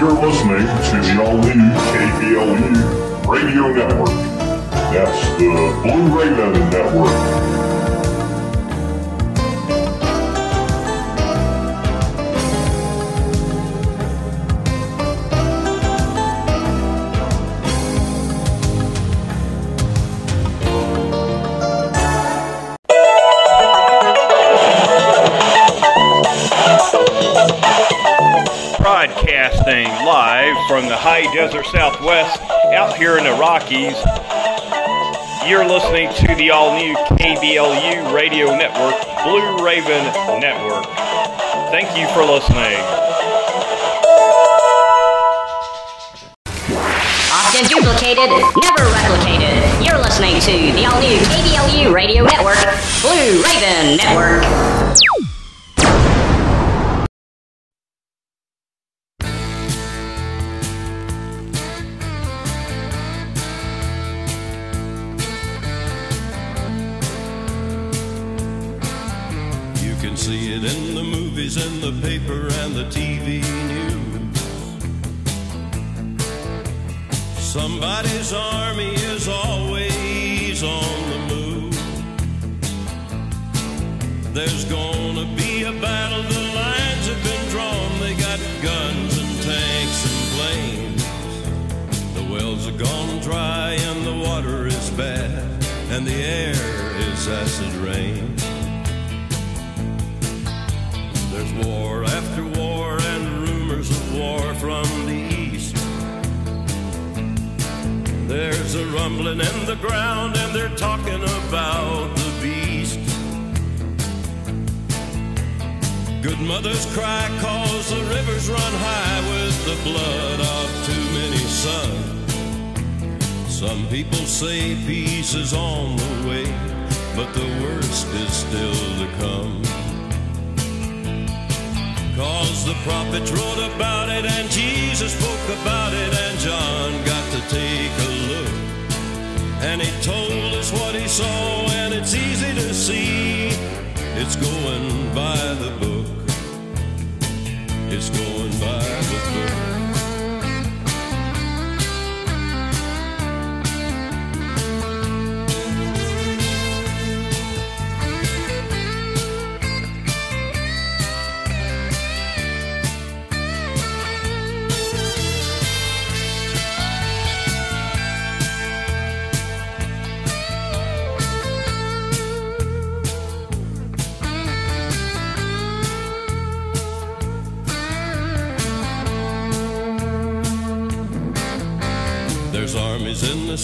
You're listening to the all-new KBLU Radio Network. That's the Blue Raven Network. From the high desert southwest out here in the Rockies. You're listening to the all new KBLU radio network, Blue Raven Network. Thank you for listening. Often duplicated, never replicated. You're listening to the all new KBLU radio network, Blue Raven Network. People say peace is on the way, but the worst is still to come. Cause the prophets wrote about it and Jesus spoke about it and John got to take a look. And he told us what he saw and it's easy to see. It's going by the book. It's going by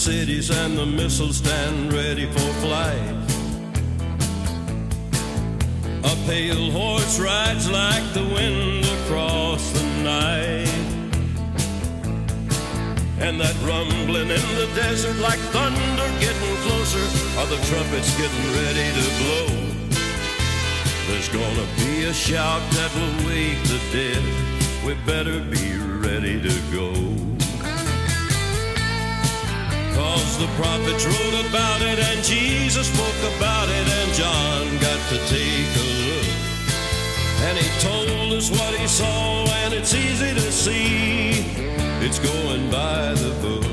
cities and the missiles stand ready for flight. A pale horse rides like the wind across the night. And that rumbling in the desert like thunder getting closer are the trumpets getting ready to blow. There's gonna be a shout that will wake the dead. We better be ready to go. Cause the prophets wrote about it and Jesus spoke about it and John got to take a look. And he told us what he saw and it's easy to see. It's going by the book.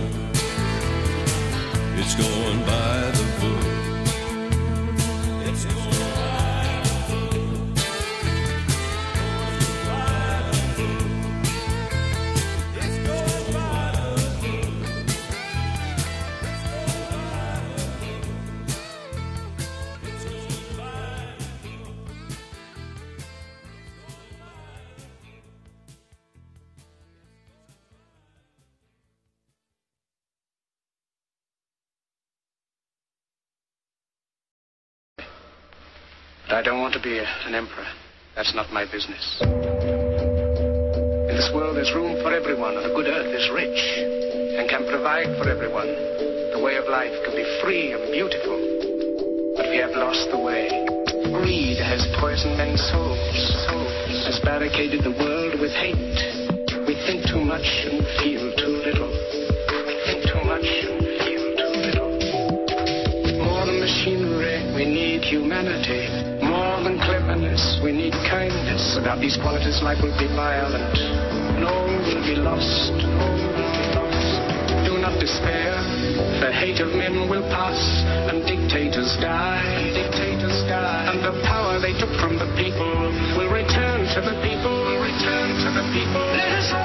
It's going by the book. Be an emperor. That's not my business. In this world, there's room for everyone, and the good earth is rich and can provide for everyone. The way of life can be free and beautiful, but we have lost the way. Greed has poisoned men's souls, souls, has barricaded the world with hate. We think too much and feel too little. We think too much and feel too little. More than machinery, we need humanity. We need kindness. Without these qualities, life will be violent. And all will be lost. Do not despair. The hate of men will pass, and dictators die. Dictators die. And the power they took from the people will return to the people. Will return to the people. Let us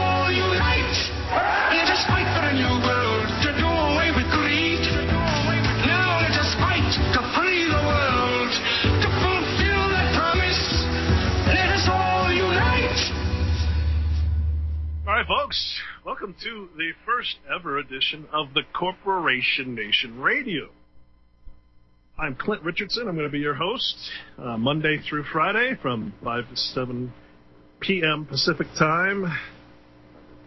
right, folks, welcome to the first ever edition of the Corporation Nation Radio. I'm Clint Richardson. I'm going to be your host uh, Monday through Friday from 5 to 7 p.m. Pacific time.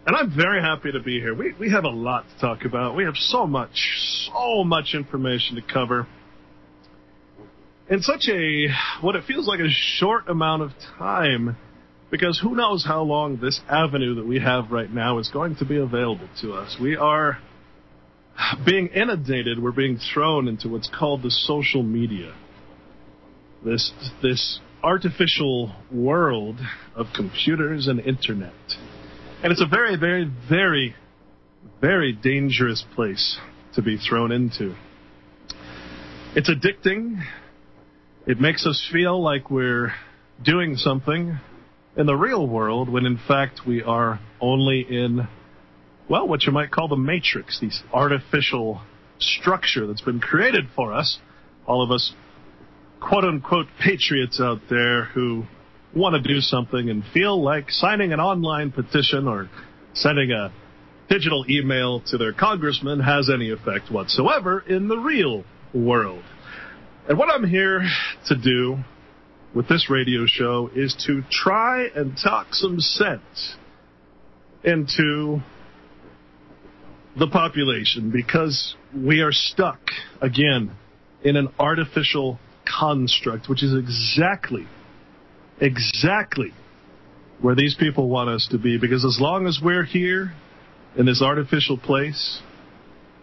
And I'm very happy to be here. We, we have a lot to talk about. We have so much, so much information to cover. In such a, what it feels like a short amount of time because who knows how long this avenue that we have right now is going to be available to us. We are being inundated, we're being thrown into what's called the social media. This this artificial world of computers and internet. And it's a very, very, very, very dangerous place to be thrown into. It's addicting. It makes us feel like we're doing something in the real world when in fact we are only in, well, what you might call the matrix, this artificial structure that's been created for us, all of us quote unquote patriots out there who want to do something and feel like signing an online petition or sending a digital email to their congressman has any effect whatsoever in the real world. And what I'm here to do with this radio show is to try and talk some sense into the population because we are stuck again in an artificial construct, which is exactly, exactly where these people want us to be. Because as long as we're here in this artificial place,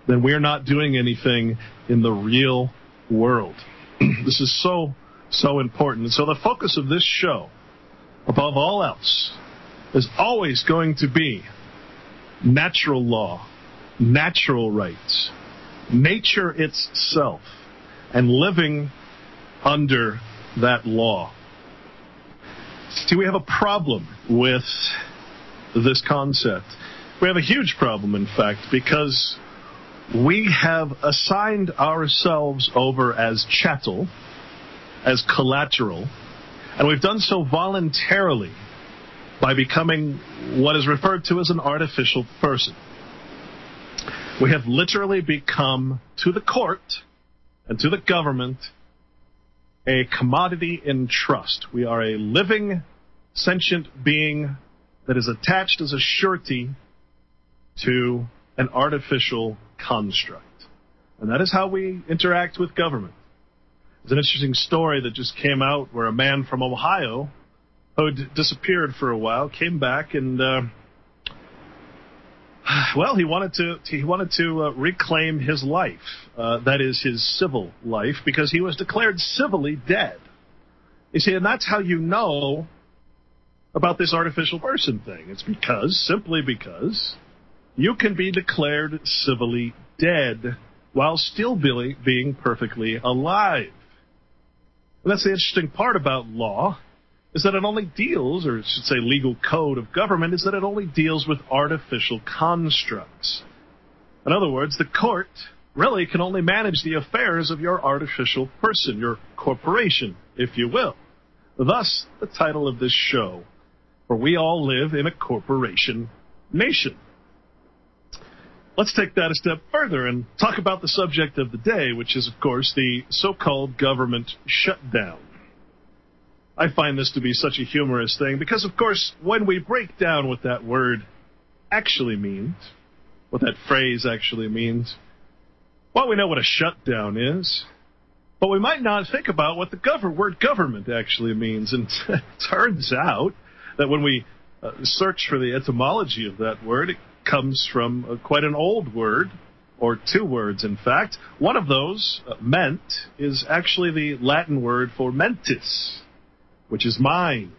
then we're not doing anything in the real world. this is so so important. So the focus of this show, above all else, is always going to be natural law, natural rights, nature itself, and living under that law. See, we have a problem with this concept. We have a huge problem, in fact, because we have assigned ourselves over as chattel as collateral, and we've done so voluntarily by becoming what is referred to as an artificial person. We have literally become to the court and to the government a commodity in trust. We are a living, sentient being that is attached as a surety to an artificial construct. And that is how we interact with government. There's an interesting story that just came out where a man from Ohio who had disappeared for a while came back and uh, well he wanted to he wanted to uh, reclaim his life uh, that is his civil life because he was declared civilly dead. You see and that's how you know about this artificial person thing. It's because simply because you can be declared civilly dead while still being perfectly alive and that's the interesting part about law, is that it only deals, or I should say legal code of government, is that it only deals with artificial constructs. In other words, the court really can only manage the affairs of your artificial person, your corporation, if you will. Thus, the title of this show, for we all live in a corporation nation. Let's take that a step further and talk about the subject of the day, which is, of course, the so called government shutdown. I find this to be such a humorous thing because, of course, when we break down what that word actually means, what that phrase actually means, well, we know what a shutdown is, but we might not think about what the gov- word government actually means. And it turns out that when we uh, search for the etymology of that word, it comes from uh, quite an old word, or two words, in fact. One of those, uh, ment, is actually the Latin word for mentis, which is mind.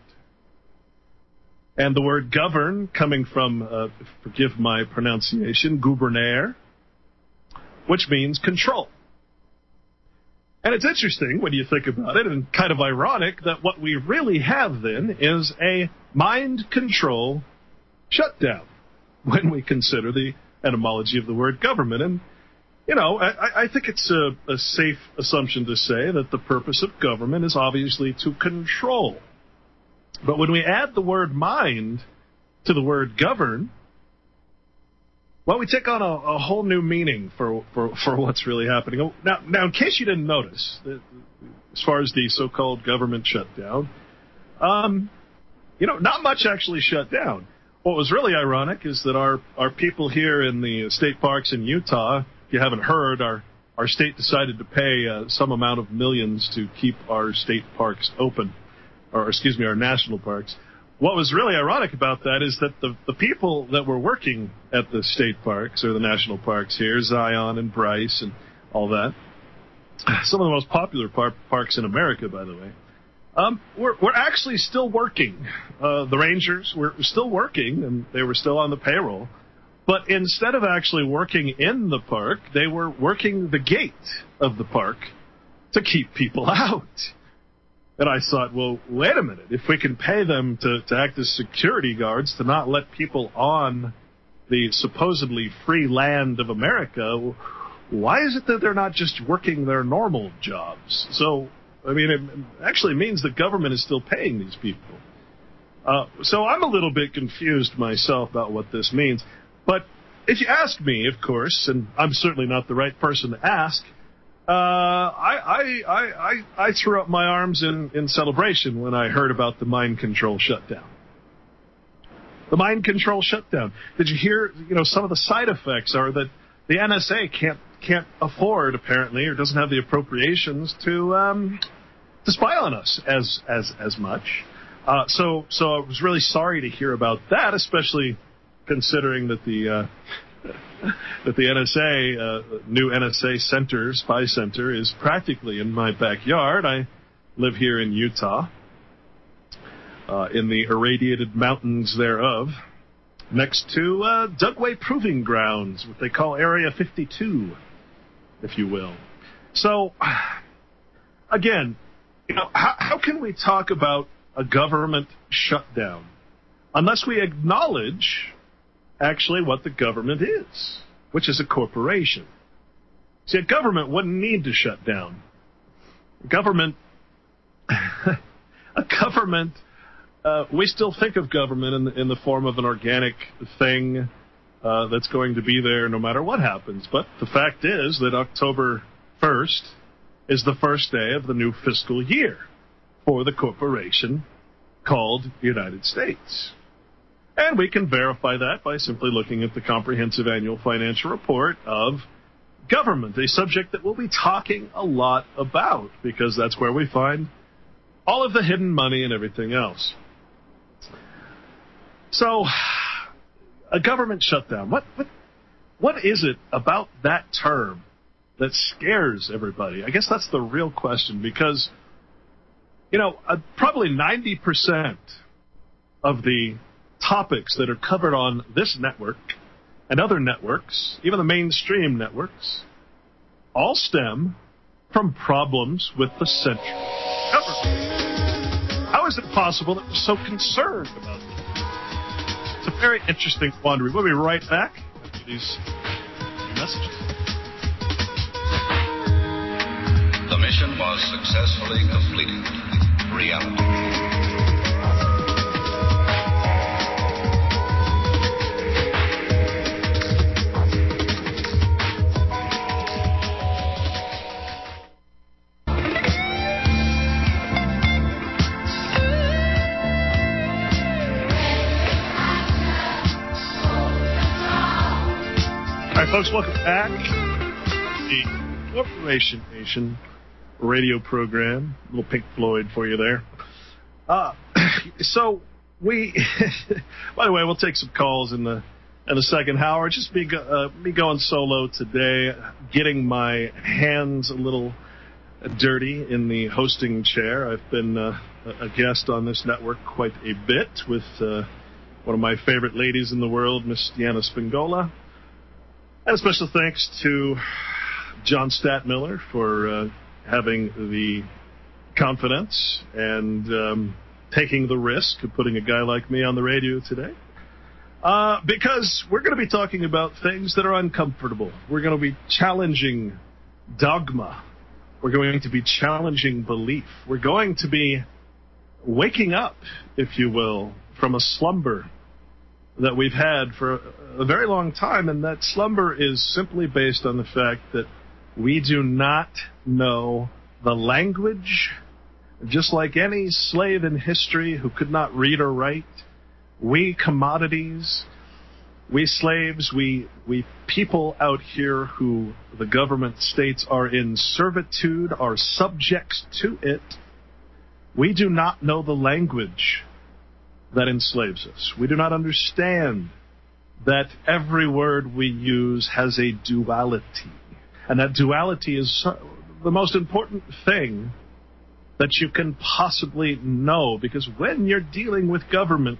And the word govern coming from, uh, forgive my pronunciation, gouverner, which means control. And it's interesting when you think about it, and kind of ironic that what we really have then is a mind control shutdown when we consider the etymology of the word government. And, you know, I, I think it's a, a safe assumption to say that the purpose of government is obviously to control. But when we add the word mind to the word govern, well, we take on a, a whole new meaning for, for, for what's really happening. Now, now, in case you didn't notice, as far as the so-called government shutdown, um, you know, not much actually shut down. What was really ironic is that our, our people here in the state parks in Utah, if you haven't heard, our, our state decided to pay uh, some amount of millions to keep our state parks open, or excuse me, our national parks. What was really ironic about that is that the, the people that were working at the state parks or the national parks here, Zion and Bryce and all that, some of the most popular par- parks in America, by the way, um, we're, we're actually still working. Uh, the Rangers were still working, and they were still on the payroll. But instead of actually working in the park, they were working the gate of the park to keep people out. And I thought, well, wait a minute. If we can pay them to, to act as security guards to not let people on the supposedly free land of America, why is it that they're not just working their normal jobs? So I mean, it actually means the government is still paying these people. Uh, so I'm a little bit confused myself about what this means. But if you ask me, of course, and I'm certainly not the right person to ask, uh, I, I, I, I, threw up my arms in, in celebration when I heard about the mind control shutdown. The mind control shutdown. Did you hear? You know, some of the side effects are that the NSA can't can't afford apparently or doesn't have the appropriations to um, to spy on us as as as much. Uh, so so I was really sorry to hear about that, especially considering that the uh, that the NSA uh, new NSA center spy center is practically in my backyard. I live here in Utah, uh, in the irradiated mountains thereof next to uh, Dugway Proving Grounds, what they call Area 52, if you will. So, again, you know, how, how can we talk about a government shutdown unless we acknowledge actually what the government is, which is a corporation? See, a government wouldn't need to shut down. A government, a government uh, we still think of government in in the form of an organic thing uh, that's going to be there no matter what happens. But the fact is that October 1st is the first day of the new fiscal year for the corporation called United States. And we can verify that by simply looking at the comprehensive annual financial report of government, a subject that we'll be talking a lot about because that's where we find all of the hidden money and everything else. So, a government shutdown. What what what is it about that term that scares everybody? I guess that's the real question because you know uh, probably ninety percent of the topics that are covered on this network and other networks, even the mainstream networks, all stem from problems with the central government. How is it possible that we're so concerned about this? Very interesting quandary. We'll be right back after these messages. The mission was successfully completed. Reality. Folks, welcome back. To the Corporation Nation radio program. A little Pink Floyd for you there. Uh, so we, by the way, we'll take some calls in the in the second hour. Just be uh, be going solo today, getting my hands a little dirty in the hosting chair. I've been uh, a guest on this network quite a bit with uh, one of my favorite ladies in the world, Miss Deanna Spingola. And a special thanks to John Stadtmiller for uh, having the confidence and um, taking the risk of putting a guy like me on the radio today. Uh, because we're going to be talking about things that are uncomfortable. We're going to be challenging dogma. We're going to be challenging belief. We're going to be waking up, if you will, from a slumber that we've had for a very long time, and that slumber is simply based on the fact that we do not know the language. Just like any slave in history who could not read or write, we commodities, we slaves, we, we people out here who the government states are in servitude, are subjects to it, we do not know the language that enslaves us. We do not understand that every word we use has a duality. And that duality is the most important thing that you can possibly know because when you're dealing with government,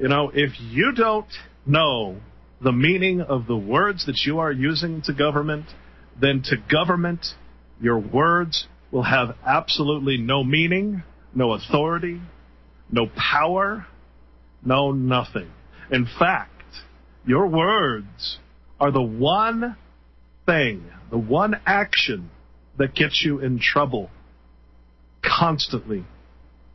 you know, if you don't know the meaning of the words that you are using to government, then to government, your words will have absolutely no meaning, no authority, no power, no nothing. In fact, your words are the one thing, the one action that gets you in trouble constantly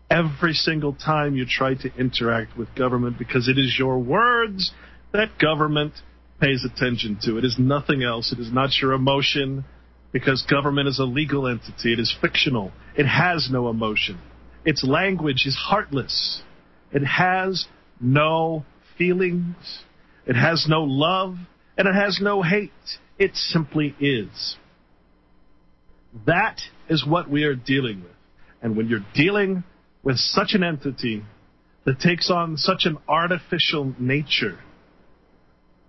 every single time you try to interact with government because it is your words that government pays attention to. It is nothing else. It is not your emotion because government is a legal entity. It is fictional. It has no emotion. Its language is heartless. It has no feelings. It has no love and it has no hate. It simply is. That is what we are dealing with. And when you're dealing with such an entity that takes on such an artificial nature,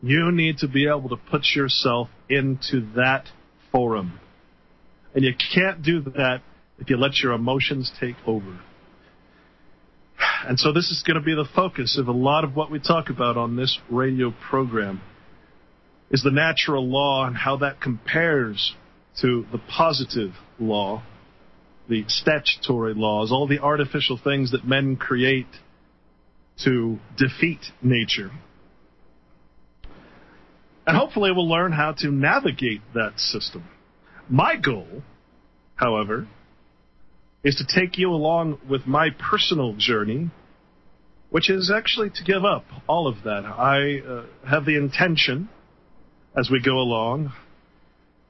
you need to be able to put yourself into that forum. And you can't do that if you let your emotions take over. And so this is going to be the focus of a lot of what we talk about on this radio program is the natural law and how that compares to the positive law the statutory laws, all the artificial things that men create to defeat nature. And hopefully we'll learn how to navigate that system. My goal, however, is to take you along with my personal journey, which is actually to give up all of that. I uh, have the intention, as we go along,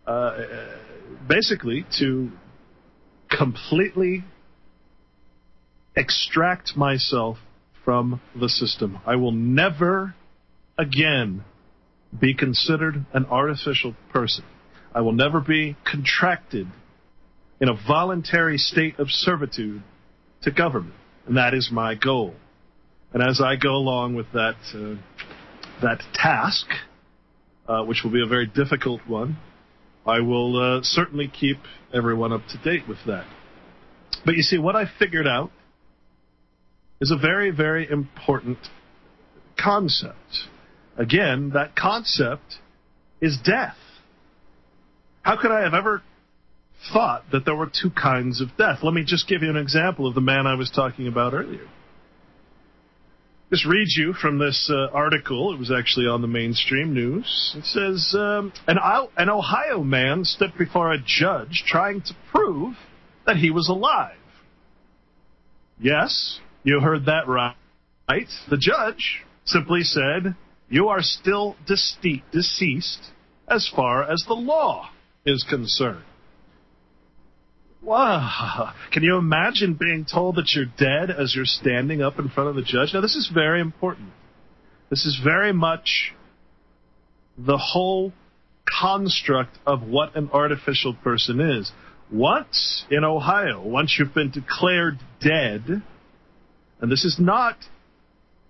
uh, basically to completely extract myself from the system. I will never again be considered an artificial person. I will never be contracted in a voluntary state of servitude to government. And that is my goal. And as I go along with that, uh, that task, uh, which will be a very difficult one, I will uh, certainly keep everyone up to date with that. But you see, what I figured out is a very, very important concept. Again, that concept is death. How could I have ever thought that there were two kinds of death? Let me just give you an example of the man I was talking about earlier. Just read you from this uh, article. It was actually on the mainstream news. It says um, an, an Ohio man stood before a judge trying to prove that he was alive. Yes, you heard that right. The judge simply said, You are still deceased as far as the law is concerned. Wow. Can you imagine being told that you're dead as you're standing up in front of the judge? Now, this is very important. This is very much the whole construct of what an artificial person is. Once in Ohio, once you've been declared dead, and this is not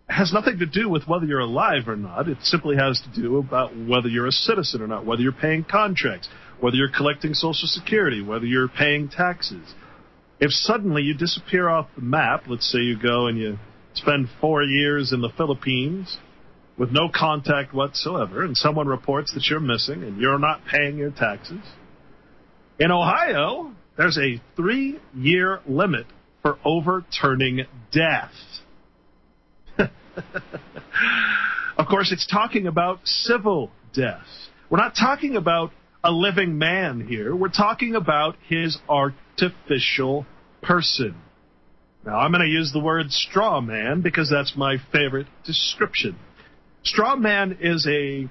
has nothing to do with whether you're alive or not. It simply has to do about whether you're a citizen or not, whether you're paying contracts, whether you're collecting Social Security, whether you're paying taxes. If suddenly you disappear off the map, let's say you go and you spend four years in the Philippines with no contact whatsoever, and someone reports that you're missing and you're not paying your taxes. In Ohio, there's a three year limit for overturning death. of course, it's talking about civil death. We're not talking about a living man here. We're talking about his artificial person. Now, I'm going to use the word straw man because that's my favorite description. Straw man is a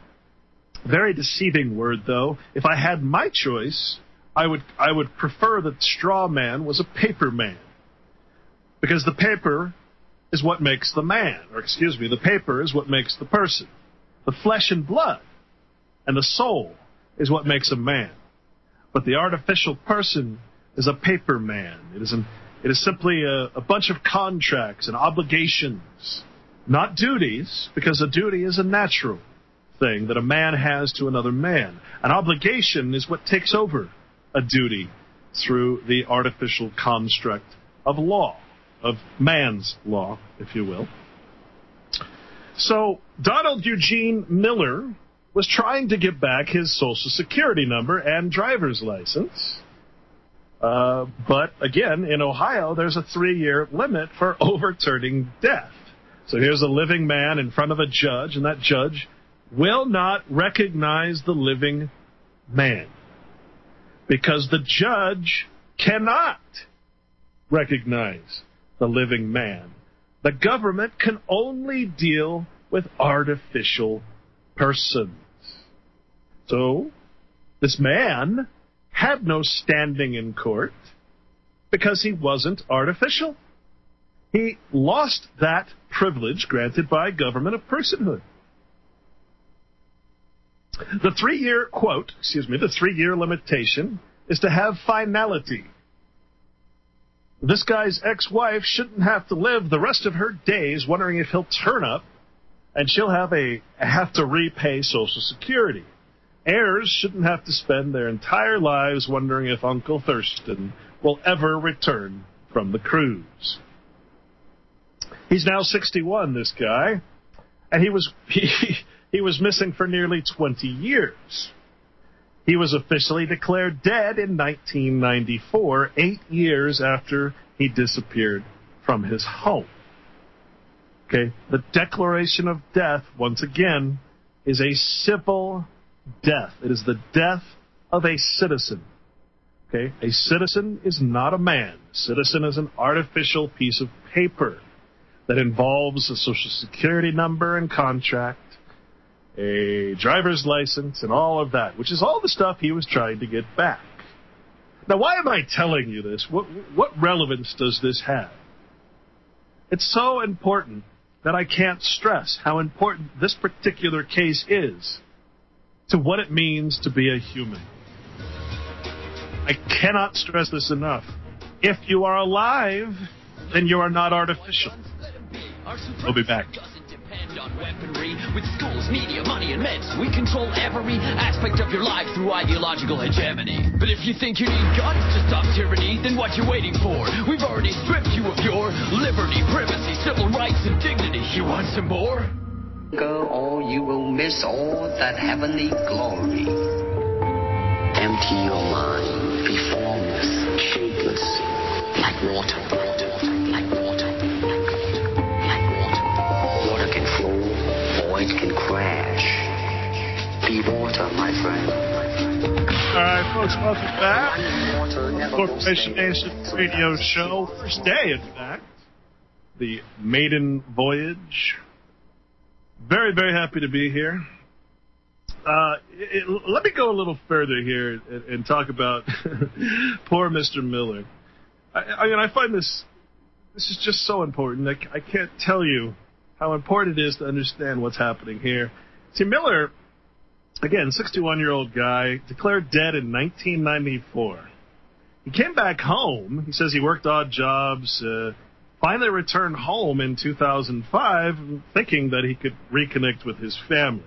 very deceiving word, though. If I had my choice, I would I would prefer that straw man was a paper man, because the paper is what makes the man, or excuse me, the paper is what makes the person. The flesh and blood and the soul is what makes a man. But the artificial person is a paper man. It is, an, it is simply a, a bunch of contracts and obligations, not duties, because a duty is a natural thing that a man has to another man. An obligation is what takes over a duty through the artificial construct of law, of man's law, if you will. So, Donald Eugene Miller was trying to get back his social security number and driver's license. Uh, but again, in Ohio, there's a three year limit for overturning death. So here's a living man in front of a judge, and that judge will not recognize the living man because the judge cannot recognize the living man. The government can only deal with artificial persons. So, this man had no standing in court because he wasn't artificial. He lost that privilege granted by government of personhood. The three year quote, excuse me, the three year limitation is to have finality. This guy's ex wife shouldn't have to live the rest of her days wondering if he'll turn up and she'll have a have to repay Social Security. Heirs shouldn't have to spend their entire lives wondering if Uncle Thurston will ever return from the cruise. He's now 61, this guy, and he was he, he was missing for nearly 20 years. He was officially declared dead in 1994, eight years after he disappeared from his home. Okay, the declaration of death, once again, is a civil death. It is the death of a citizen. Okay, a citizen is not a man. A citizen is an artificial piece of paper that involves a social security number and contract, a driver's license, and all of that, which is all the stuff he was trying to get back. Now, why am I telling you this? What, what relevance does this have? It's so important that I can't stress how important this particular case is to what it means to be a human. I cannot stress this enough. If you are alive, then you are not artificial. We'll be back. on weaponry. With schools, media, money, and meds, we control every aspect of your life through ideological hegemony. But if you think you need guns to stop tyranny, then what you waiting for? We've already stripped you of your liberty, privacy, civil rights, and dignity. You want some more? Go or you will miss all that heavenly glory. Empty your mind, be formless, shapeless, like water, Like water, like water, like water. Water can flow or it can crash. Be water, my friend. All right, folks, welcome back. Corporation Nation Radio Show, first day, in fact. The maiden voyage. Very, very happy to be here. Uh, it, it, let me go a little further here and, and talk about poor Mr. Miller. I, I mean, I find this this is just so important. I, I can't tell you how important it is to understand what's happening here. See, Miller, again, 61 year old guy, declared dead in 1994. He came back home. He says he worked odd jobs. Uh, finally returned home in 2005 thinking that he could reconnect with his family.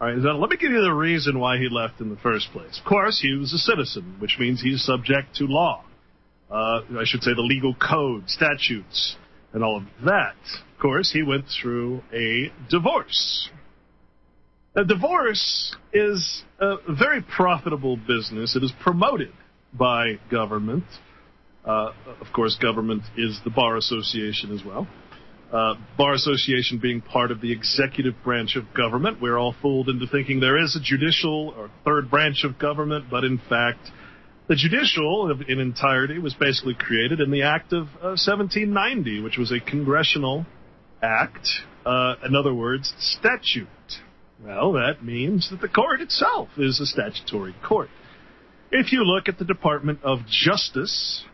All right, now let me give you the reason why he left in the first place. Of course, he was a citizen, which means he's subject to law. Uh, I should say the legal code, statutes, and all of that. of course, he went through a divorce. A divorce is a very profitable business. It is promoted by government. Uh, of course, government is the Bar Association as well. Uh, Bar Association being part of the executive branch of government. We're all fooled into thinking there is a judicial or third branch of government, but in fact, the judicial in entirety was basically created in the Act of uh, 1790, which was a congressional act. Uh, in other words, statute. Well, that means that the court itself is a statutory court. If you look at the Department of Justice,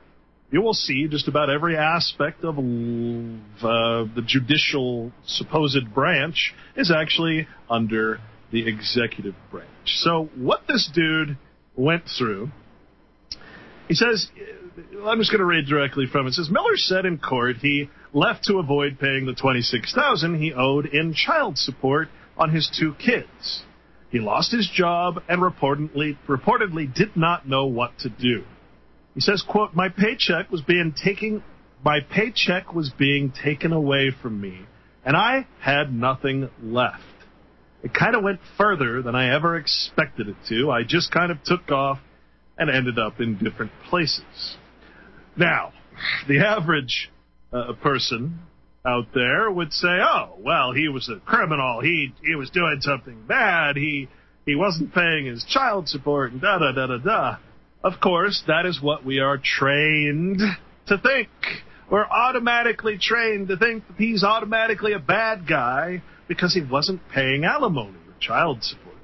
you will see just about every aspect of uh, the judicial supposed branch is actually under the executive branch. So what this dude went through, he says, I'm just going to read directly from it. It says Miller said in court he left to avoid paying the 26,000 he owed in child support on his two kids. He lost his job and reportedly reportedly did not know what to do. He says, quote, my paycheck was being taken, my paycheck was being taken away from me, and I had nothing left. It kind of went further than I ever expected it to. I just kind of took off and ended up in different places. Now, the average uh, person out there would say, "Oh, well, he was a criminal. He he was doing something bad. He he wasn't paying his child support and da da da da da." Of course, that is what we are trained to think. We're automatically trained to think that he's automatically a bad guy because he wasn't paying alimony or child support.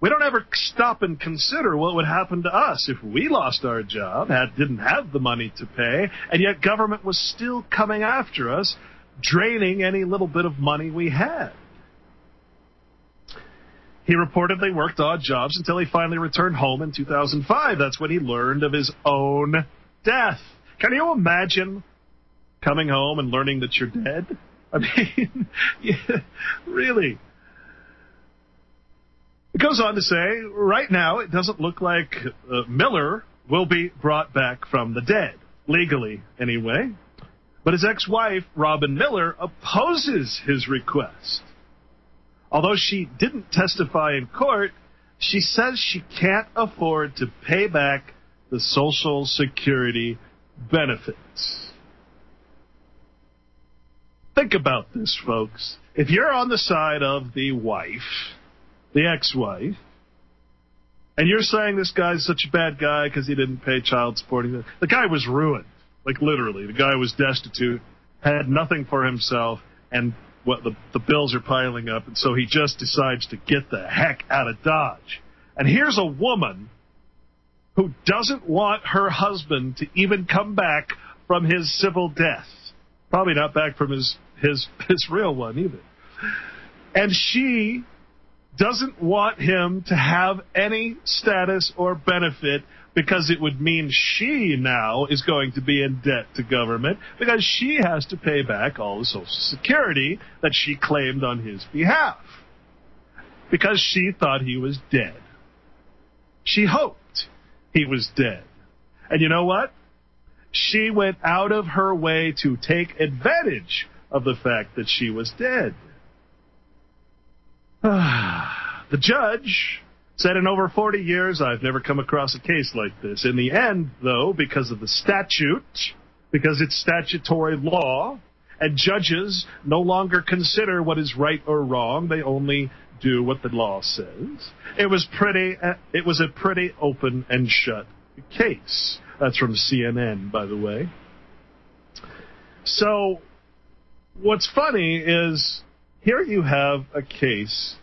We don't ever stop and consider what would happen to us if we lost our job, had, didn't have the money to pay, and yet government was still coming after us, draining any little bit of money we had. He reportedly worked odd jobs until he finally returned home in 2005. That's when he learned of his own death. Can you imagine coming home and learning that you're dead? I mean, yeah, really. It goes on to say, right now it doesn't look like uh, Miller will be brought back from the dead, legally anyway. But his ex-wife, Robin Miller, opposes his request. Although she didn't testify in court, she says she can't afford to pay back the Social Security benefits. Think about this, folks. If you're on the side of the wife, the ex-wife, and you're saying this guy's such a bad guy because he didn't pay child support, the guy was ruined. Like literally, the guy was destitute, had nothing for himself, and what the, the bills are piling up, and so he just decides to get the heck out of Dodge. And here's a woman who doesn't want her husband to even come back from his civil death. Probably not back from his his his real one either. And she doesn't want him to have any status or benefit because it would mean she now is going to be in debt to government because she has to pay back all the Social Security that she claimed on his behalf because she thought he was dead. She hoped he was dead. And you know what? She went out of her way to take advantage of the fact that she was dead. the judge Said in over 40 years, I've never come across a case like this. In the end, though, because of the statute, because it's statutory law, and judges no longer consider what is right or wrong, they only do what the law says. It was pretty, uh, it was a pretty open and shut case. That's from CNN, by the way. So, what's funny is here you have a case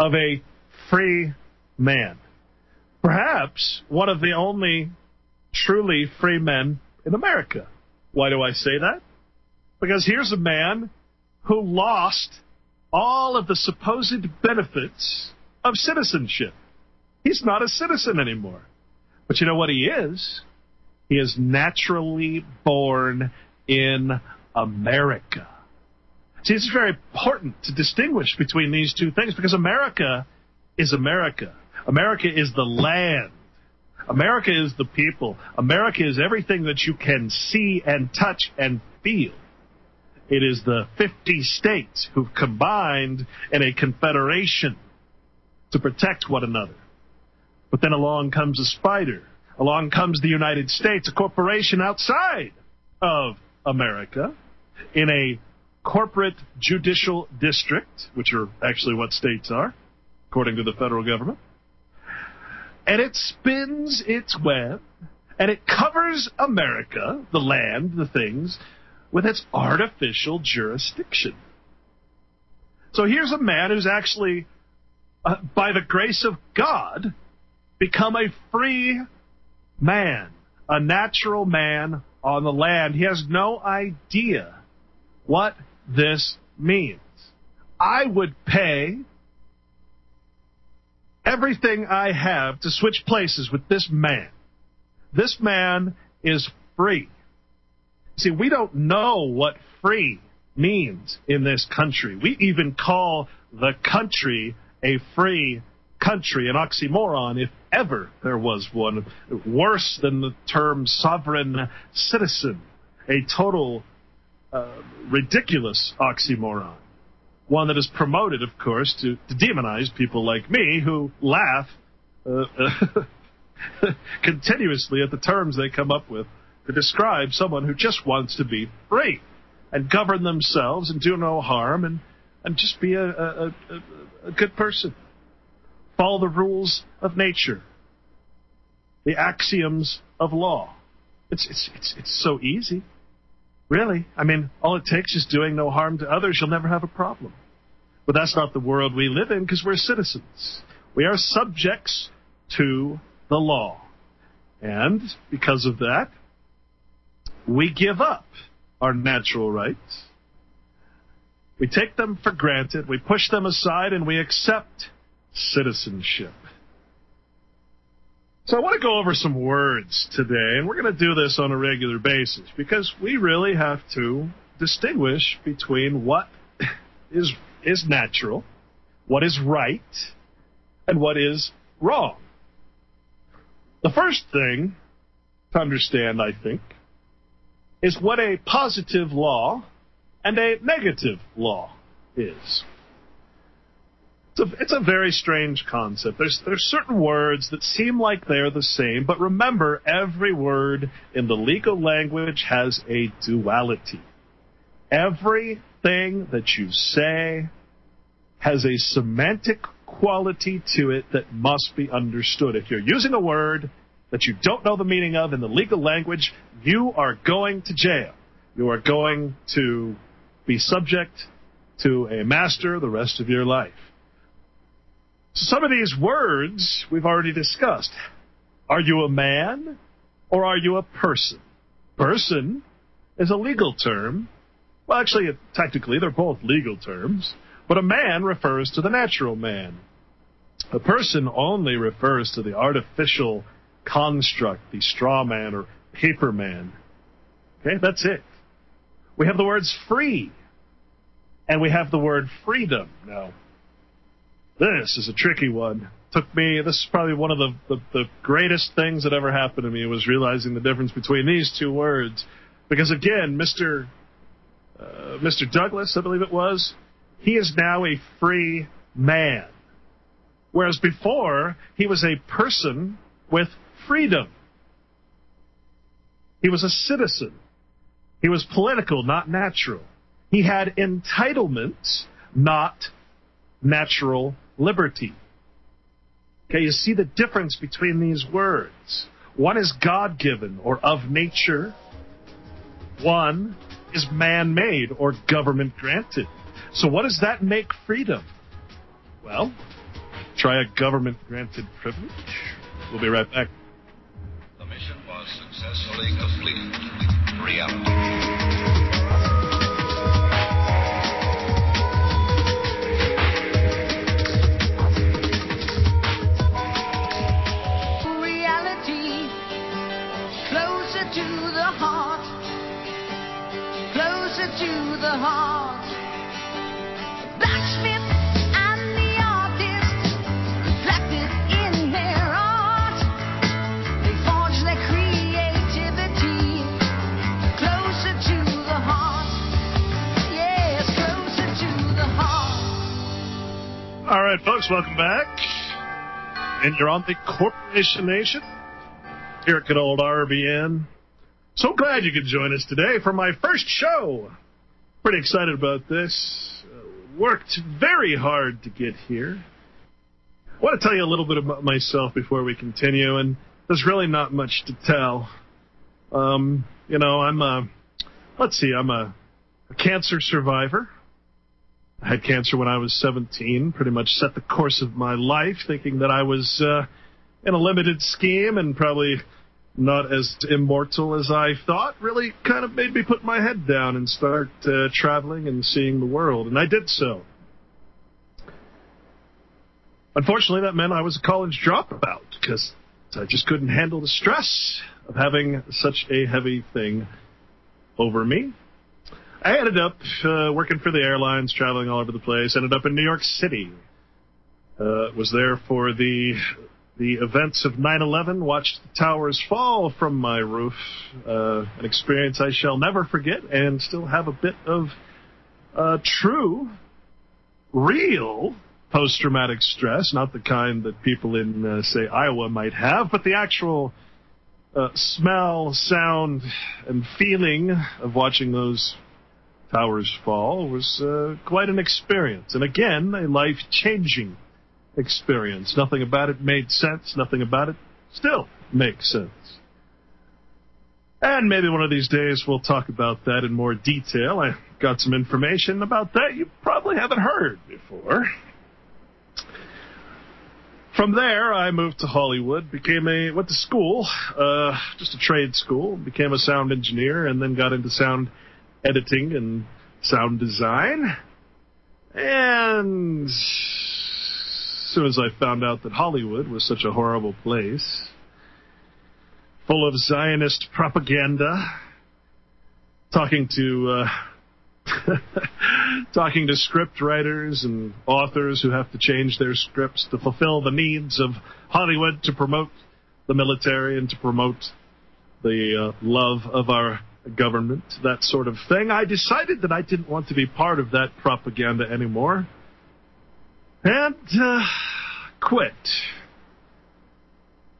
of a free man. Perhaps one of the only truly free men in America. Why do I say that? Because here's a man who lost all of the supposed benefits of citizenship. He's not a citizen anymore. But you know what he is? He is naturally born in America. See, it's very important to distinguish between these two things because America is America. America is the land. America is the people. America is everything that you can see and touch and feel. It is the 50 states who've combined in a confederation to protect one another. But then along comes a spider. Along comes the United States, a corporation outside of America, in a corporate judicial district, which are actually what states are, according to the federal government. And it spins its web and it covers America, the land, the things, with its artificial jurisdiction. So here's a man who's actually, uh, by the grace of God, become a free man, a natural man on the land. He has no idea what this means. I would pay everything I have to switch places with this man. This man is free. See, we don't know what free means in this country. We even call the country a free country, an oxymoron, if ever there was one. Worse than the term sovereign citizen, a total uh, ridiculous oxymoron. One that is promoted, of course, to, to demonize people like me who laugh uh, continuously at the terms they come up with to describe someone who just wants to be free and govern themselves and do no harm and, and just be a, a, a, a good person. Follow the rules of nature, the axioms of law. It's, it's, it's, it's so easy. Really. I mean, all it takes is doing no harm to others. You'll never have a problem. But that's not the world we live in because we're citizens. We are subjects to the law. And because of that, we give up our natural rights. We take them for granted, we push them aside, and we accept citizenship. So I want to go over some words today, and we're going to do this on a regular basis because we really have to distinguish between what is is natural, what is right, and what is wrong. The first thing to understand, I think, is what a positive law and a negative law is. It's a, it's a very strange concept. There's, there's certain words that seem like they're the same, but remember, every word in the legal language has a duality. Everything that you say has a semantic quality to it that must be understood. If you're using a word that you don't know the meaning of in the legal language, you are going to jail. You are going to be subject to a master the rest of your life. So some of these words we've already discussed. Are you a man or are you a person? Person is a legal term. Well, actually, technically, they're both legal terms. But a man refers to the natural man. A person only refers to the artificial construct, the straw man or paper man. Okay, that's it. We have the words free, and we have the word freedom. Now, this is a tricky one. Took me, this is probably one of the, the, the greatest things that ever happened to me was realizing the difference between these two words. Because again, Mr. Uh, Mr. Douglas, I believe it was, he is now a free man. Whereas before, he was a person with freedom. He was a citizen. He was political, not natural. He had entitlements, not natural liberty. Okay, you see the difference between these words. One is God given or of nature, one is man made or government granted. So, what does that make freedom? Well, try a government granted privilege. We'll be right back. The mission was successfully completed. Reality. All right, folks, welcome back. And you're on the Corporation Nation here at good old RBN. So glad you could join us today for my first show. Pretty excited about this. Uh, worked very hard to get here. I want to tell you a little bit about myself before we continue, and there's really not much to tell. Um, you know, I'm a, let's see, I'm a, a cancer survivor. I had cancer when I was 17, pretty much set the course of my life, thinking that I was uh, in a limited scheme and probably not as immortal as I thought. Really kind of made me put my head down and start uh, traveling and seeing the world, and I did so. Unfortunately, that meant I was a college dropout because I just couldn't handle the stress of having such a heavy thing over me. I ended up uh, working for the airlines, traveling all over the place. Ended up in New York City. Uh, was there for the the events of 9/11. Watched the towers fall from my roof. Uh, an experience I shall never forget, and still have a bit of uh, true, real post-traumatic stress. Not the kind that people in, uh, say, Iowa might have, but the actual uh, smell, sound, and feeling of watching those towers fall was uh, quite an experience. And again, a life changing experience. Nothing about it made sense. Nothing about it still makes sense. And maybe one of these days we'll talk about that in more detail. I got some information about that you probably haven't heard before. From there, I moved to Hollywood, became a went to school, uh, just a trade school, became a sound engineer, and then got into sound editing and sound design. And as soon as I found out that Hollywood was such a horrible place, full of Zionist propaganda, talking to uh, talking to script writers and authors who have to change their scripts to fulfill the needs of Hollywood to promote the military and to promote the uh, love of our government, that sort of thing. I decided that I didn't want to be part of that propaganda anymore and uh, quit.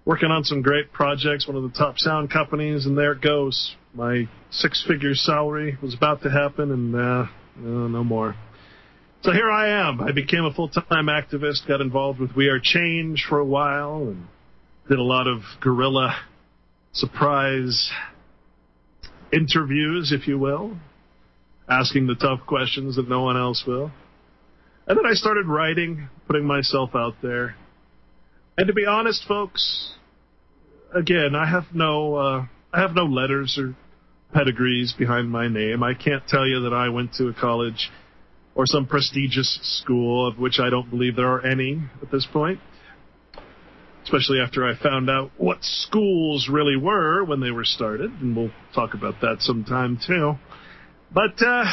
Working on some great projects, one of the top sound companies, and there it goes. My six figure salary was about to happen, and uh, uh, no more. So here I am. I became a full time activist, got involved with We Are Change for a while, and did a lot of guerrilla surprise interviews, if you will, asking the tough questions that no one else will. And then I started writing, putting myself out there. And to be honest, folks, again, I have no, uh, I have no letters or pedigrees behind my name. I can't tell you that I went to a college or some prestigious school, of which I don't believe there are any at this point. Especially after I found out what schools really were when they were started, and we'll talk about that sometime too. But, uh,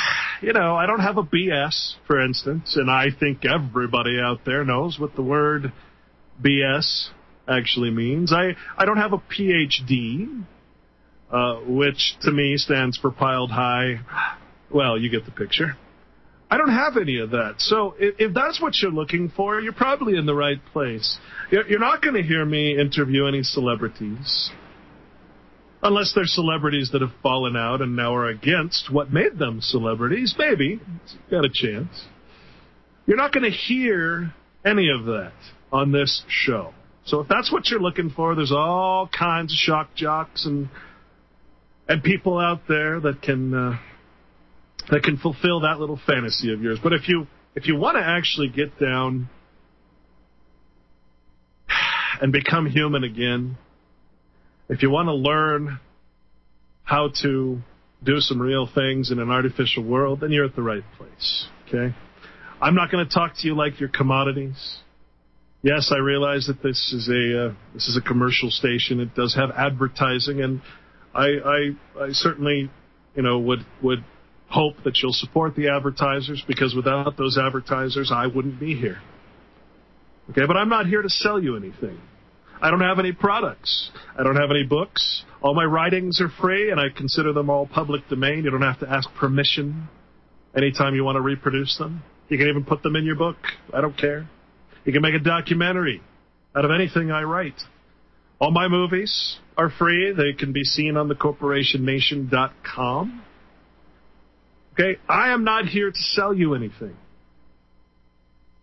you know, I don't have a BS, for instance, and I think everybody out there knows what the word BS actually means. I, I don't have a PhD, uh, which to me stands for piled high. Well, you get the picture. I don't have any of that. So if, if that's what you're looking for, you're probably in the right place. You're, you're not going to hear me interview any celebrities. Unless they're celebrities that have fallen out and now are against what made them celebrities, maybe. Got a chance. You're not going to hear any of that on this show. So if that's what you're looking for, there's all kinds of shock jocks and and people out there that can uh, that can fulfill that little fantasy of yours. But if you if you want to actually get down and become human again, if you want to learn how to do some real things in an artificial world, then you're at the right place. Okay? I'm not going to talk to you like you're commodities. Yes, I realize that this is a uh, this is a commercial station. It does have advertising, and I, I I certainly you know would would hope that you'll support the advertisers because without those advertisers, I wouldn't be here. Okay, but I'm not here to sell you anything. I don't have any products. I don't have any books. All my writings are free, and I consider them all public domain. You don't have to ask permission anytime you want to reproduce them. You can even put them in your book. I don't care. You can make a documentary out of anything I write. All my movies are free. They can be seen on thecorporationnation.com. Okay? I am not here to sell you anything.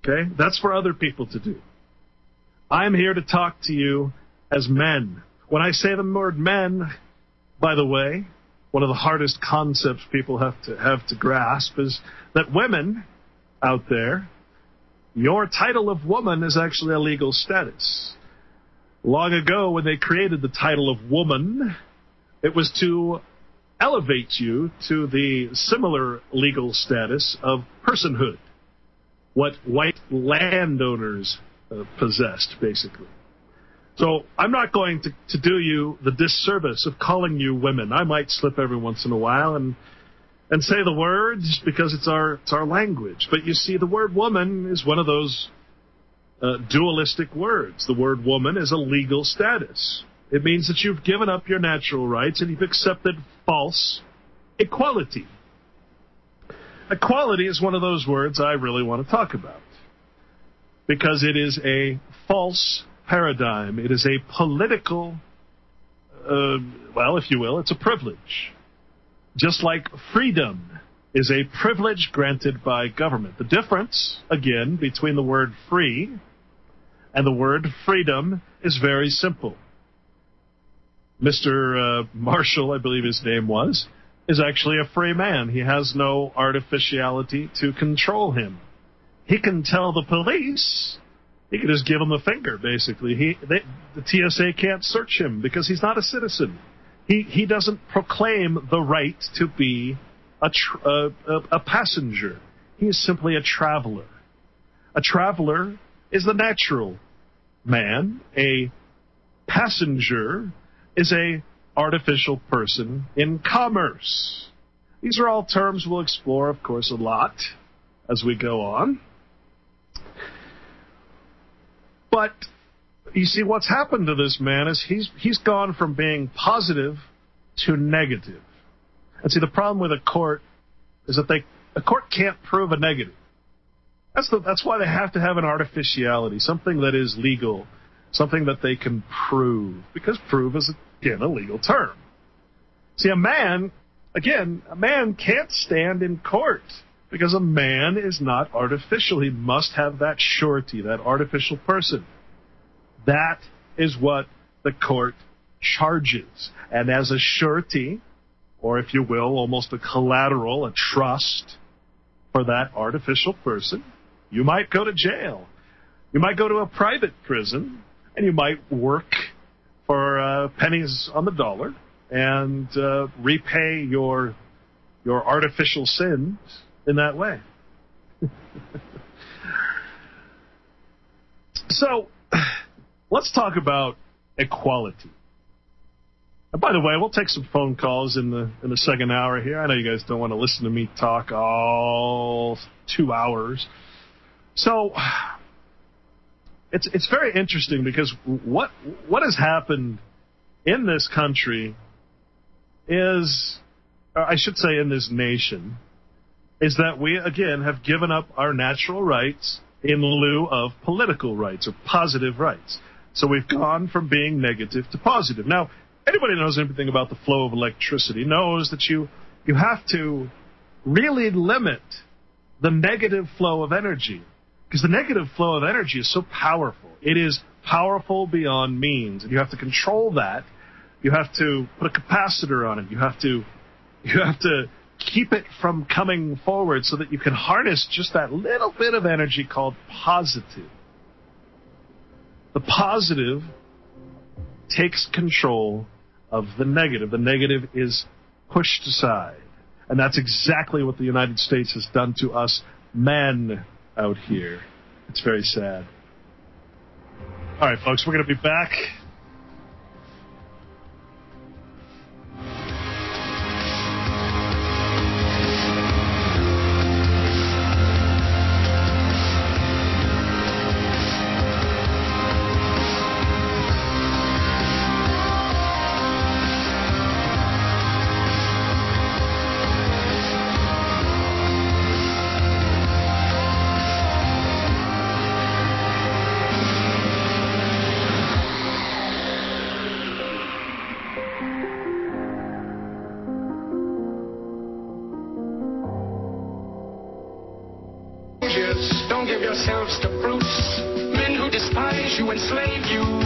Okay? That's for other people to do. I'm here to talk to you as men. When I say the word men, by the way, one of the hardest concepts people have to have to grasp is that women out there, your title of woman is actually a legal status. Long ago, when they created the title of woman, it was to elevate you to the similar legal status of personhood, what white landowners uh, possessed, basically. So I'm not going to, to do you the disservice of calling you women. I might slip every once in a while and and say the words because it's our it's our language. But you see, the word woman is one of those uh, dualistic words. The word woman is a legal status. It means that you've given up your natural rights and you've accepted false equality. Equality is one of those words I really want to talk about because it is a false paradigm. It is a political, uh, well, if you will, it's a privilege. Just like freedom is a privilege granted by government. The difference, again, between the word free and the word freedom is very simple. Mr. Uh, Marshall, I believe his name was, is actually a free man. He has no artificiality to control him. He can tell the police he can just give them a finger, basically. He, they, the TSA can't search him because he's not a citizen. He, he doesn't proclaim the right to be a, tr- a, a, a passenger. He is simply a traveler. A traveler is the natural man. A passenger is a artificial person in commerce. These are all terms we'll explore, of course, a lot as we go on. But you see, what's happened to this man is he's he's gone from being positive to negative. And see, the problem with a court is that they a court can't prove a negative. That's the, that's why they have to have an artificiality, something that is legal, something that they can prove, because prove is again a legal term. See, a man, again, a man can't stand in court because a man is not artificial. He must have that surety, that artificial person. That is what the court charges. And as a surety, or if you will, almost a collateral, a trust for that artificial person, you might go to jail. You might go to a private prison, and you might work for uh, pennies on the dollar and uh, repay your your artificial sins in that way. so, let's talk about equality. And by the way, we'll take some phone calls in the in the second hour here. I know you guys don't want to listen to me talk all two hours. So it's it's very interesting because what what has happened in this country is I should say in this nation is that we again have given up our natural rights in lieu of political rights or positive rights. So we've gone from being negative to positive. Now, anybody who knows anything about the flow of electricity knows that you you have to really limit the negative flow of energy because the negative flow of energy is so powerful. It is powerful beyond means, and you have to control that. You have to put a capacitor on it. You have to you have to keep it from coming forward so that you can harness just that little bit of energy called positive. The positive takes control of the negative. The negative is pushed aside. And that's exactly what the United States has done to us men out here. It's very sad. All right, folks, we're going to be back. Yourselves to brutes. Men who despise you, enslave you,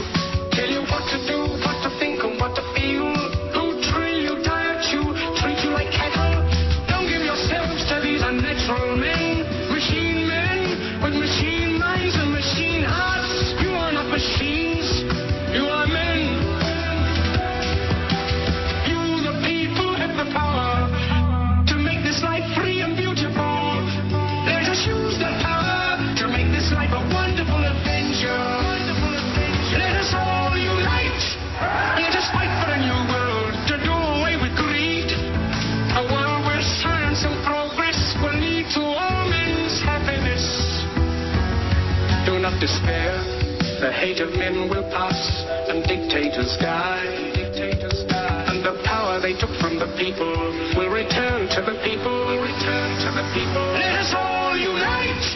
hate of men will pass and dictators die. Dictators die. And the power they took from the people will return to the people. Will return to the people. Let us all unite.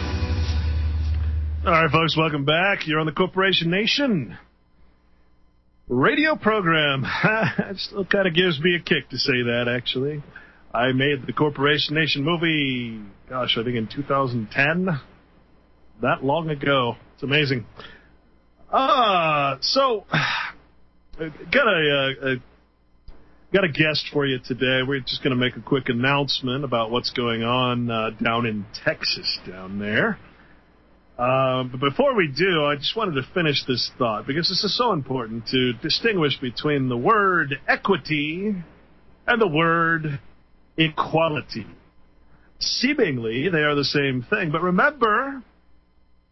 All right, folks, welcome back. You're on the Corporation Nation radio program. it still kind of gives me a kick to say that, actually. I made the Corporation Nation movie, gosh, I think in 2010. That long ago. It's amazing. Uh, so, got a, uh, a got a guest for you today. We're just going to make a quick announcement about what's going on uh, down in Texas down there. Uh, but before we do, I just wanted to finish this thought because this is so important to distinguish between the word equity and the word equality. Seemingly, they are the same thing, but remember,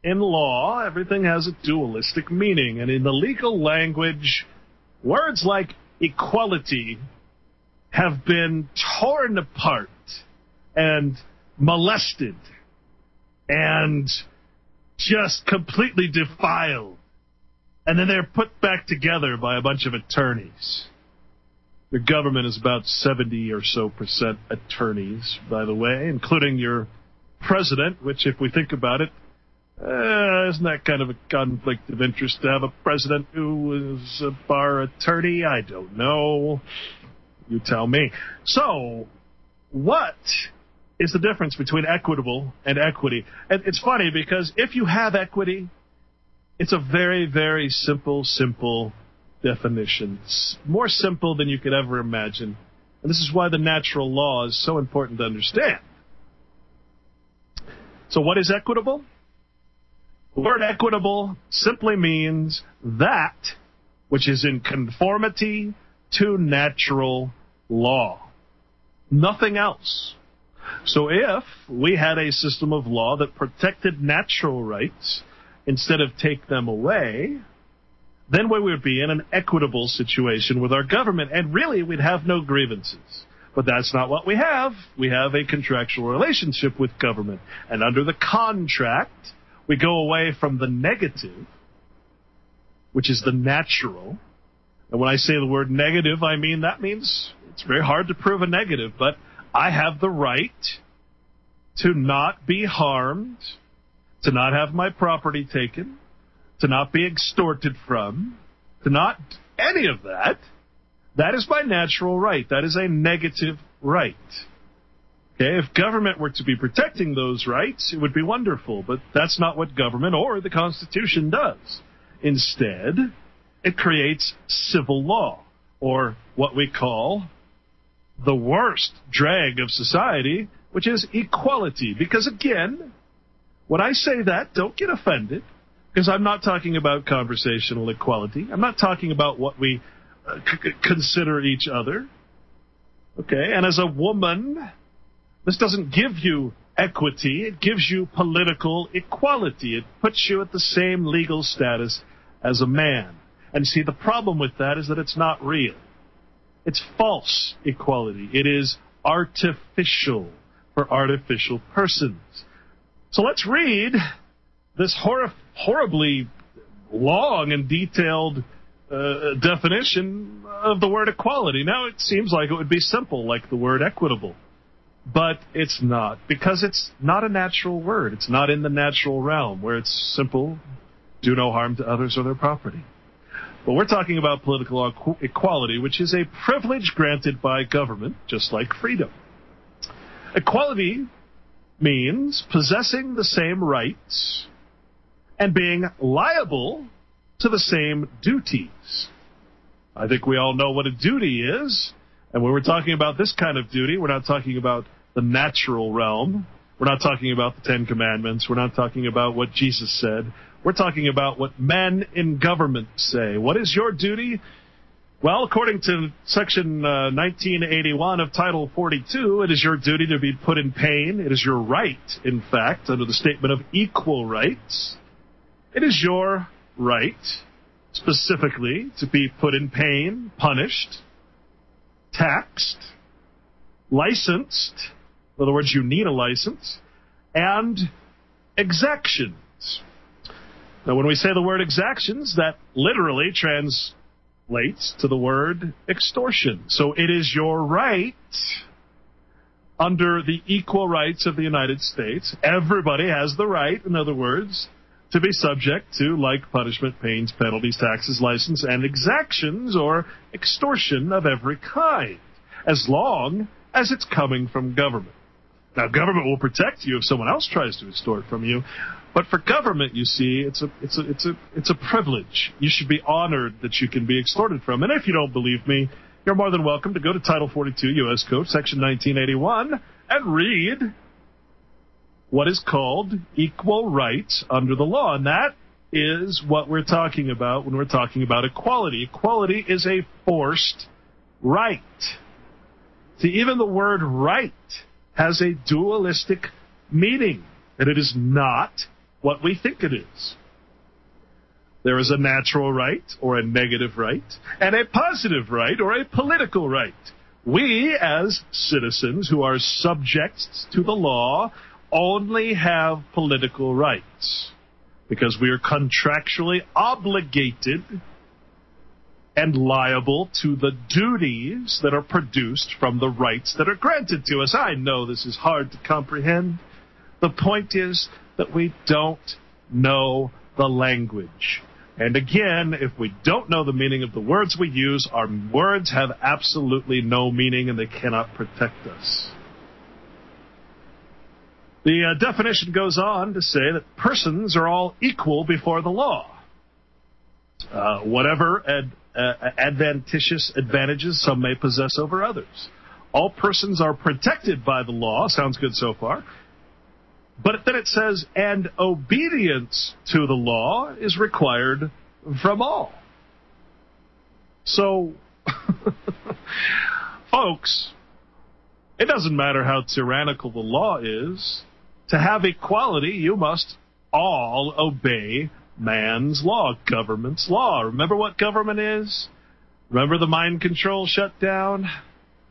in law, everything has a dualistic meaning, and in the legal language, words like equality have been torn apart and molested and just completely defiled. And then they're put back together by a bunch of attorneys. The government is about 70 or so percent attorneys, by the way, including your president, which, if we think about it, uh, isn't that kind of a conflict of interest to have a president who is a bar attorney? I don't know. You tell me. So, what is the difference between equitable and equity? And it's funny because if you have equity, it's a very, very simple, simple definition. It's more simple than you could ever imagine. And this is why the natural law is so important to understand. So, what is equitable? Word equitable simply means that which is in conformity to natural law. Nothing else. So if we had a system of law that protected natural rights instead of take them away, then we would be in an equitable situation with our government, and really we'd have no grievances. But that's not what we have. We have a contractual relationship with government. And under the contract, we go away from the negative, which is the natural. And when I say the word negative, I mean that means it's very hard to prove a negative, but I have the right to not be harmed, to not have my property taken, to not be extorted from, to not any of that. That is my natural right. That is a negative right. If government were to be protecting those rights, it would be wonderful, but that's not what government or the Constitution does. Instead, it creates civil law, or what we call the worst drag of society, which is equality. Because again, when I say that, don't get offended, because I'm not talking about conversational equality. I'm not talking about what we uh, c- consider each other. Okay, and as a woman, this doesn't give you equity, it gives you political equality. It puts you at the same legal status as a man. And see, the problem with that is that it's not real. It's false equality. It is artificial for artificial persons. So let's read this hor- horribly long and detailed uh, definition of the word equality. Now, it seems like it would be simple, like the word equitable. But it's not, because it's not a natural word. It's not in the natural realm where it's simple, do no harm to others or their property. But we're talking about political equality, which is a privilege granted by government, just like freedom. Equality means possessing the same rights and being liable to the same duties. I think we all know what a duty is. And when we're talking about this kind of duty, we're not talking about the natural realm. We're not talking about the Ten Commandments. We're not talking about what Jesus said. We're talking about what men in government say. What is your duty? Well, according to Section uh, 1981 of Title 42, it is your duty to be put in pain. It is your right, in fact, under the Statement of Equal Rights. It is your right, specifically, to be put in pain, punished, taxed, licensed. In other words, you need a license, and exactions. Now, when we say the word exactions, that literally translates to the word extortion. So it is your right under the equal rights of the United States. Everybody has the right, in other words, to be subject to like punishment, pains, penalties, taxes, license, and exactions or extortion of every kind, as long as it's coming from government. Now, government will protect you if someone else tries to extort from you, but for government, you see, it's a it's a it's a it's a privilege. You should be honored that you can be extorted from. And if you don't believe me, you're more than welcome to go to Title 42 U.S. Code, Section 1981, and read what is called equal rights under the law. And that is what we're talking about when we're talking about equality. Equality is a forced right. See, even the word right has a dualistic meaning, and it is not what we think it is. There is a natural right or a negative right, and a positive right or a political right. We, as citizens who are subjects to the law, only have political rights because we are contractually obligated and liable to the duties that are produced from the rights that are granted to us. I know this is hard to comprehend. The point is that we don't know the language. And again, if we don't know the meaning of the words we use, our words have absolutely no meaning and they cannot protect us. The uh, definition goes on to say that persons are all equal before the law. Uh, whatever ad, uh, adventitious advantages some may possess over others. All persons are protected by the law. Sounds good so far. But then it says, and obedience to the law is required from all. So, folks, it doesn't matter how tyrannical the law is. To have equality, you must all obey man's law, government's law. Remember what government is? Remember the mind control shutdown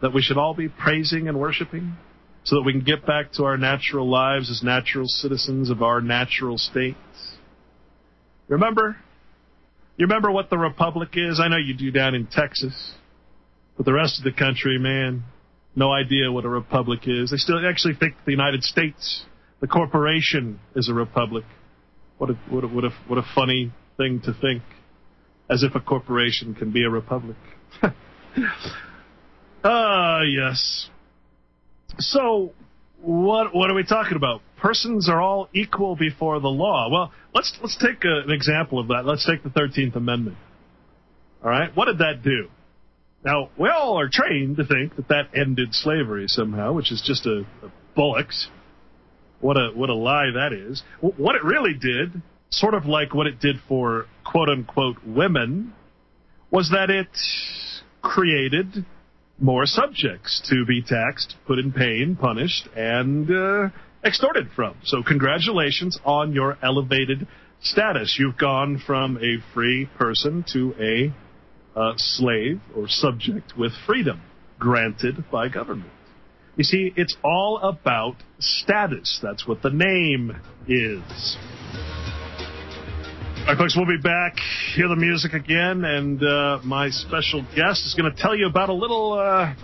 that we should all be praising and worshiping so that we can get back to our natural lives as natural citizens of our natural states? Remember? You remember what the republic is? I know you do down in Texas. But the rest of the country, man, no idea what a republic is. They still actually think the United States, the corporation, is a republic. What a, what a, what a, what a funny thing to think. As if a corporation can be a republic. Ah, yes. So, what what are we talking about? Persons are all equal before the law. Well, let's let's take a, an example of that. Let's take the Thirteenth Amendment. All right, what did that do? Now, we all are trained to think that that ended slavery somehow, which is just a, a bullocks. What a what a lie that is. What it really did, sort of like what it did for quote unquote women, was that it created more subjects to be taxed, put in pain, punished, and uh, extorted from. So, congratulations on your elevated status. You've gone from a free person to a uh, slave or subject with freedom granted by government. You see, it's all about status. That's what the name is. All right, folks, we'll be back. Hear the music again, and uh, my special guest is going to tell you about a little uh,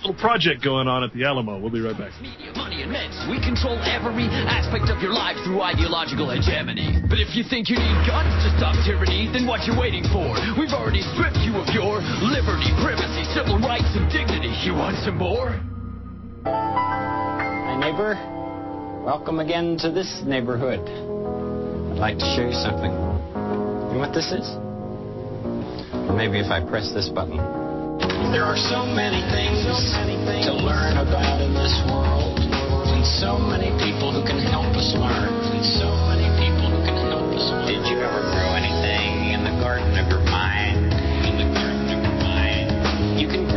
little project going on at the Alamo. We'll be right back. Media, money, and meds. We control every aspect of your life through ideological hegemony. But if you think you need guns to stop tyranny, then what you waiting for? We've already stripped you of your liberty, privacy, civil rights, and dignity. You want some more? Hi, neighbor. Welcome again to this neighborhood. I'd like to show you something. You know what this is? Or maybe if I press this button. There are so many things to learn about in this world, and so many people who can help us learn, and so many people who can help us learn. Did you ever grow anything in the garden of your mind?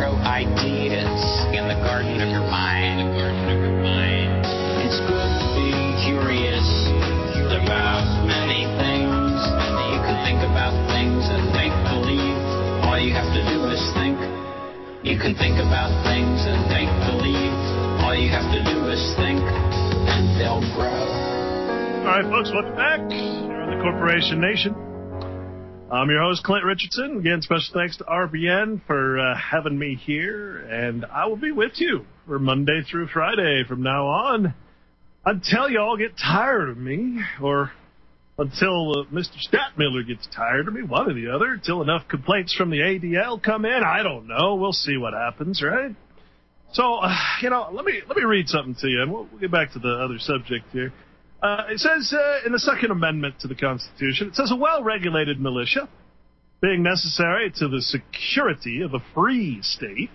Grow ideas in the garden of your mind. In the garden of your mind. It's good to be curious about many things. You can think about things and make believe. All you have to do is think. You can think about things and make believe. All you have to do is think, and they'll grow. All right, folks, welcome back. You're on the Corporation Nation. I'm your host, Clint Richardson. Again, special thanks to RBN for uh, having me here, and I will be with you for Monday through Friday from now on until y'all get tired of me, or until uh, Mr. Stadtmiller gets tired of me, one or the other, until enough complaints from the ADL come in. I don't know. We'll see what happens, right? So, uh, you know, let me let me read something to you, and we'll, we'll get back to the other subject here. Uh, it says uh, in the Second Amendment to the Constitution, it says a well-regulated militia, being necessary to the security of a free state,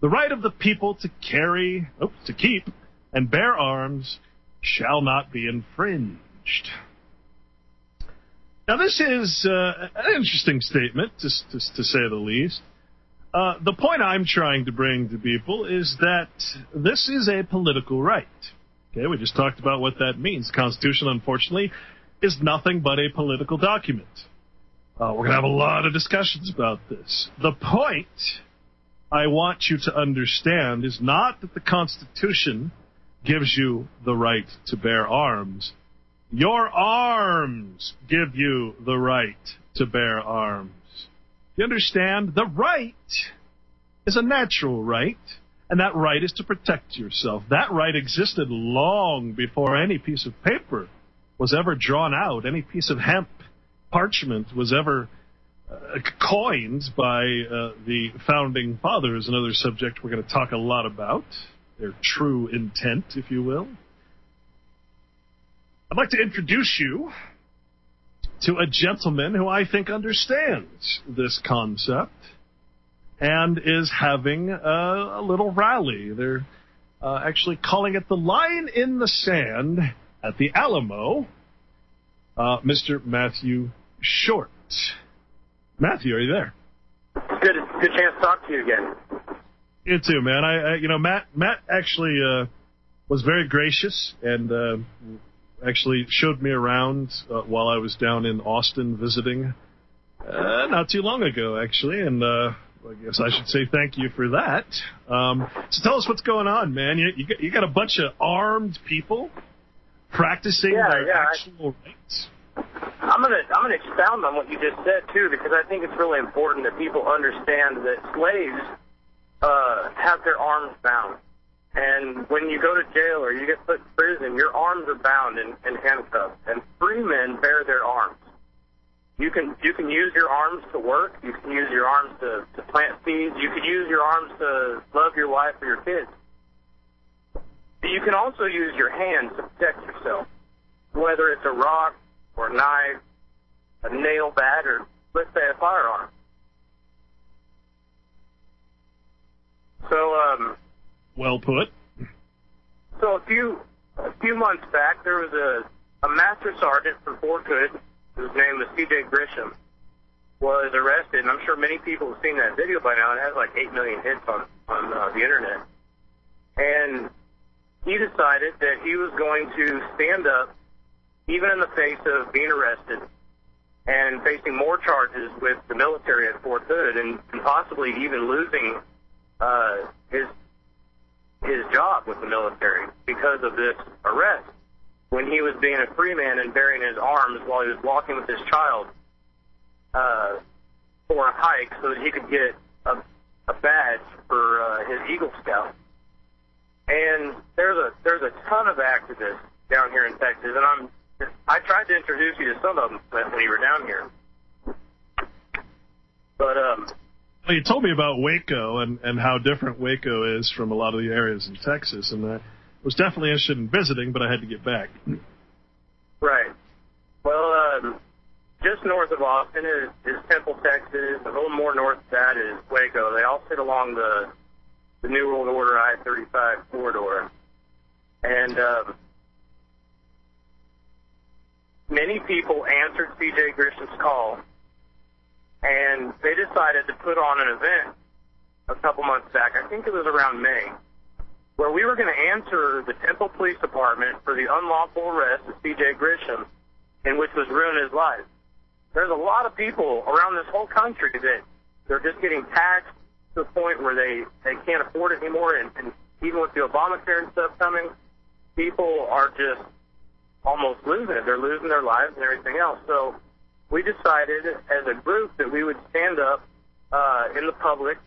the right of the people to carry, oh, to keep, and bear arms shall not be infringed. Now, this is uh, an interesting statement, just, just to say the least. Uh, the point I'm trying to bring to people is that this is a political right. Okay, we just talked about what that means. Constitution, unfortunately, is nothing but a political document. Uh, we're going to have a lot of discussions about this. The point I want you to understand is not that the Constitution gives you the right to bear arms. Your arms give you the right to bear arms. You understand? The right is a natural right, and that right is to protect yourself. That right existed long before any piece of paper was ever drawn out, any piece of hemp parchment was ever uh, coined by uh, the founding fathers, another subject we're going to talk a lot about, their true intent, if you will. I'd like to introduce you to a gentleman who I think understands this concept and is having a, a little rally. They're uh, actually calling it the line in the sand at the Alamo. Uh, Mr. Matthew Short. Matthew, are you there? Good, good chance to talk to you again. You too, man. I, I you know, Matt, Matt actually uh, was very gracious and uh, actually showed me around uh, while I was down in Austin visiting uh, not too long ago, actually, and uh, I guess I should say thank you for that. Um, so tell us what's going on, man. You, you, got, you got a bunch of armed people practicing Yeah, their yeah, I- actual rights. I'm gonna I'm gonna expound on what you just said too, because I think it's really important that people understand that slaves uh, have their arms bound, and when you go to jail or you get put in prison, your arms are bound and, and handcuffed, and free men bear their arms. You can you can use your arms to work. You can use your arms to, to plant seeds. You can use your arms to love your wife or your kids. But you can also use your hands to protect yourself, whether it's a rock or a knife, a nail bat, or let's say a firearm. So, um, Well put. so a few a few months back, there was a a master sergeant from Fort Hood, whose name was C.J. Grisham, was arrested. And I'm sure many people have seen that video by now. It has like eight million hits on on uh, the internet. And he decided that he was going to stand up, even in the face of being arrested and facing more charges with the military at Fort Hood, and, and possibly even losing uh, his his job with the military because of this arrest. When he was being a free man and bearing his arms while he was walking with his child uh, for a hike, so that he could get a, a badge for uh, his Eagle Scout. And there's a there's a ton of activists down here in Texas, and I'm I tried to introduce you to some of them when when you were down here. But um, Well, you told me about Waco and, and how different Waco is from a lot of the areas in Texas, and I was definitely interested in visiting, but I had to get back. Right. Well, um, just north of Austin is, is Temple, Texas. A little more north of that is Waco. They all sit along the the New World Order I-35 corridor, and um, many people answered C.J. Grisham's call, and they decided to put on an event a couple months back. I think it was around May, where we were going to answer the Temple Police Department for the unlawful arrest of C.J. Grisham, in which was ruining his life. There's a lot of people around this whole country that they're just getting taxed to the point where they they can't afford it anymore, and, and even with the Obamacare and stuff coming, people are just almost losing it. They're losing their lives and everything else. So we decided as a group that we would stand up uh, in the public,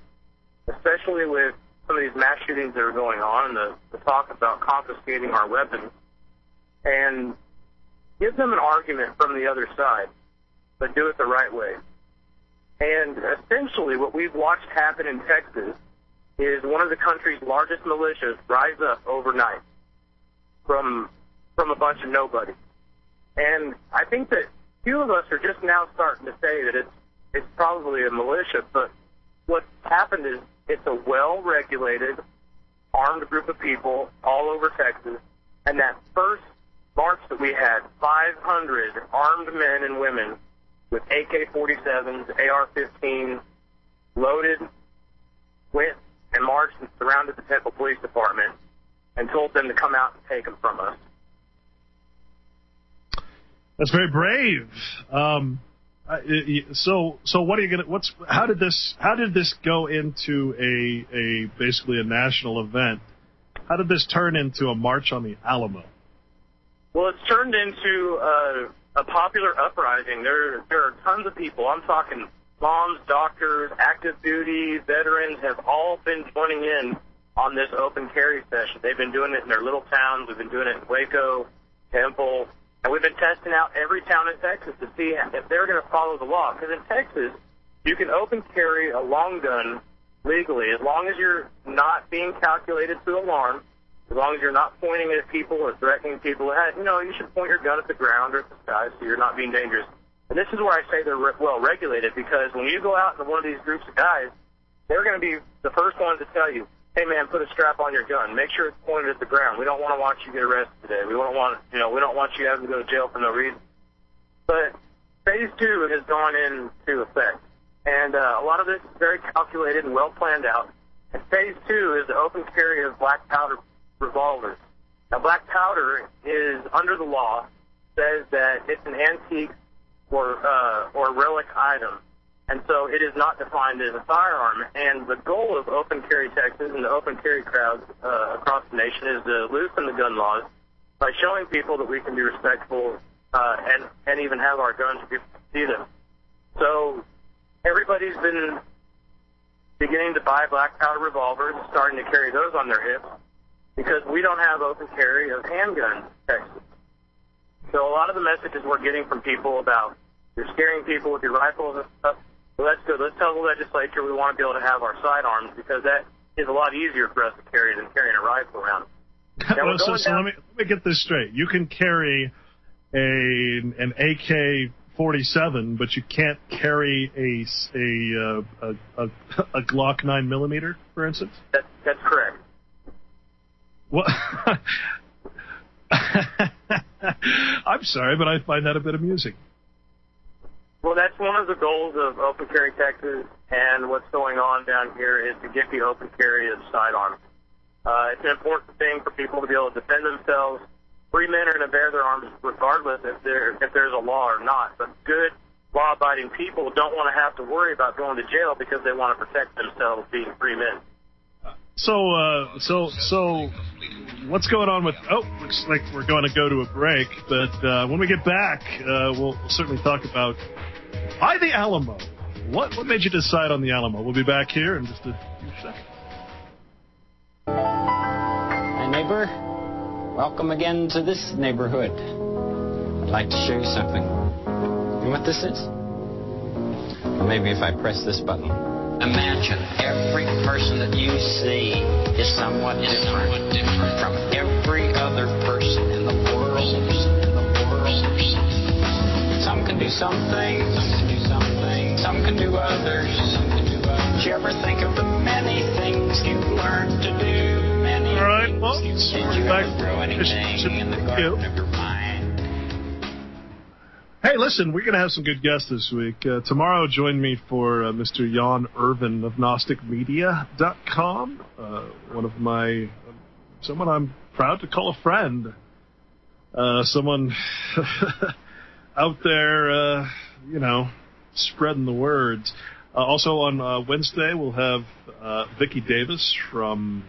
especially with some of these mass shootings that are going on, the, the talk about confiscating our weapons, and give them an argument from the other side, but do it the right way. And essentially, what we've watched happen in Texas is one of the country's largest militias rise up overnight from from a bunch of nobody. And I think that few of us are just now starting to say that it's it's probably a militia, but what's happened is it's a well-regulated, armed group of people all over Texas. And that first march that we had, 500 armed men and women with AK-47s, AR-15s, loaded, went and marched and surrounded the Temple Police Department and told them to come out and take them from us. That's very brave. Um, uh, so, so what are you gonna? What's how did this? How did this go into a a basically a national event? How did this turn into a march on the Alamo? Well, it's turned into uh, a popular uprising. There, there are tons of people. I'm talking moms, doctors, active duty veterans have all been joining in on this open carry session. They've been doing it in their little towns. We've been doing it in Waco, Temple, and we've been testing out every town in Texas to see if they're going to follow the law. Because in Texas, you can open carry a long gun legally as long as you're not being calculated to alarm, as long as you're not pointing at people or threatening people. Hey, You know, you should point your gun at the ground or at the sky so you're not being dangerous. And this is where I say they're re- well regulated because when you go out into one of these groups of guys, they're going to be the first ones to tell you, "Hey man, put a strap on your gun. Make sure it's pointed at the ground. We don't want to watch you get arrested today. We don't want, you know, we don't want you having to go to jail for no reason." But phase two has gone into effect, and uh, a lot of this is very calculated and well planned out. And phase two is the open carry of black powder revolvers. Now, black powder is under the law says that it's an antique or uh, or relic item, and so it is not defined as a firearm. And the goal of Open Carry Texas and the Open Carry crowds uh, across the nation is to loosen the gun laws by showing people that we can be respectful uh, and and even have our guns if people see them. So everybody's been beginning to buy black powder revolvers, starting to carry those on their hips because we don't have open carry of handguns in Texas. So a lot of the messages we're getting from people about you're scaring people with your rifles and stuff. Well, that's good. Let's tell the legislature we want to be able to have our sidearms because that is a lot easier for us to carry than carrying a rifle around. Now, Well, so, so down- let me let me get this straight. You can carry a an AK. 47, but you can't carry a a uh, a, a, a Glock 9 millimeter, for instance. That, that's correct. What? I'm sorry, but I find that a bit amusing. Well, that's one of the goals of Open Carry Texas, and what's going on down here is to get the open carry of sidearms. Uh, it's an important thing for people to be able to defend themselves. Free men are going to bear their arms regardless if if there's a law or not. But good, law-abiding people don't want to have to worry about going to jail because they want to protect themselves being free men. So, uh, so, so, what's going on with? Oh, looks like we're going to go to a break. But uh, when we get back, uh, we'll certainly talk about why the Alamo. What what made you decide on the Alamo? We'll be back here in just a few seconds. Hi, neighbor. Welcome again to this neighborhood. I'd like to show you something. You know what this is? Or maybe if I press this button. Imagine every person that you see is somewhat different, from every other person Some Some can do some things, some can do some things, some can do others. Did you ever think of the many things you learned to do? Many All right, you did you back ever grow anything in the garden of your mind? Hey, listen, we're going to have some good guests this week. Uh, tomorrow, join me for uh, Mr. Jan Irvin of GnosticMedia.com, uh, one of my, someone I'm proud to call a friend, uh, someone out there, uh, you know, spreading the words. Uh, also on uh, Wednesday, we'll have uh, Vicki Davis from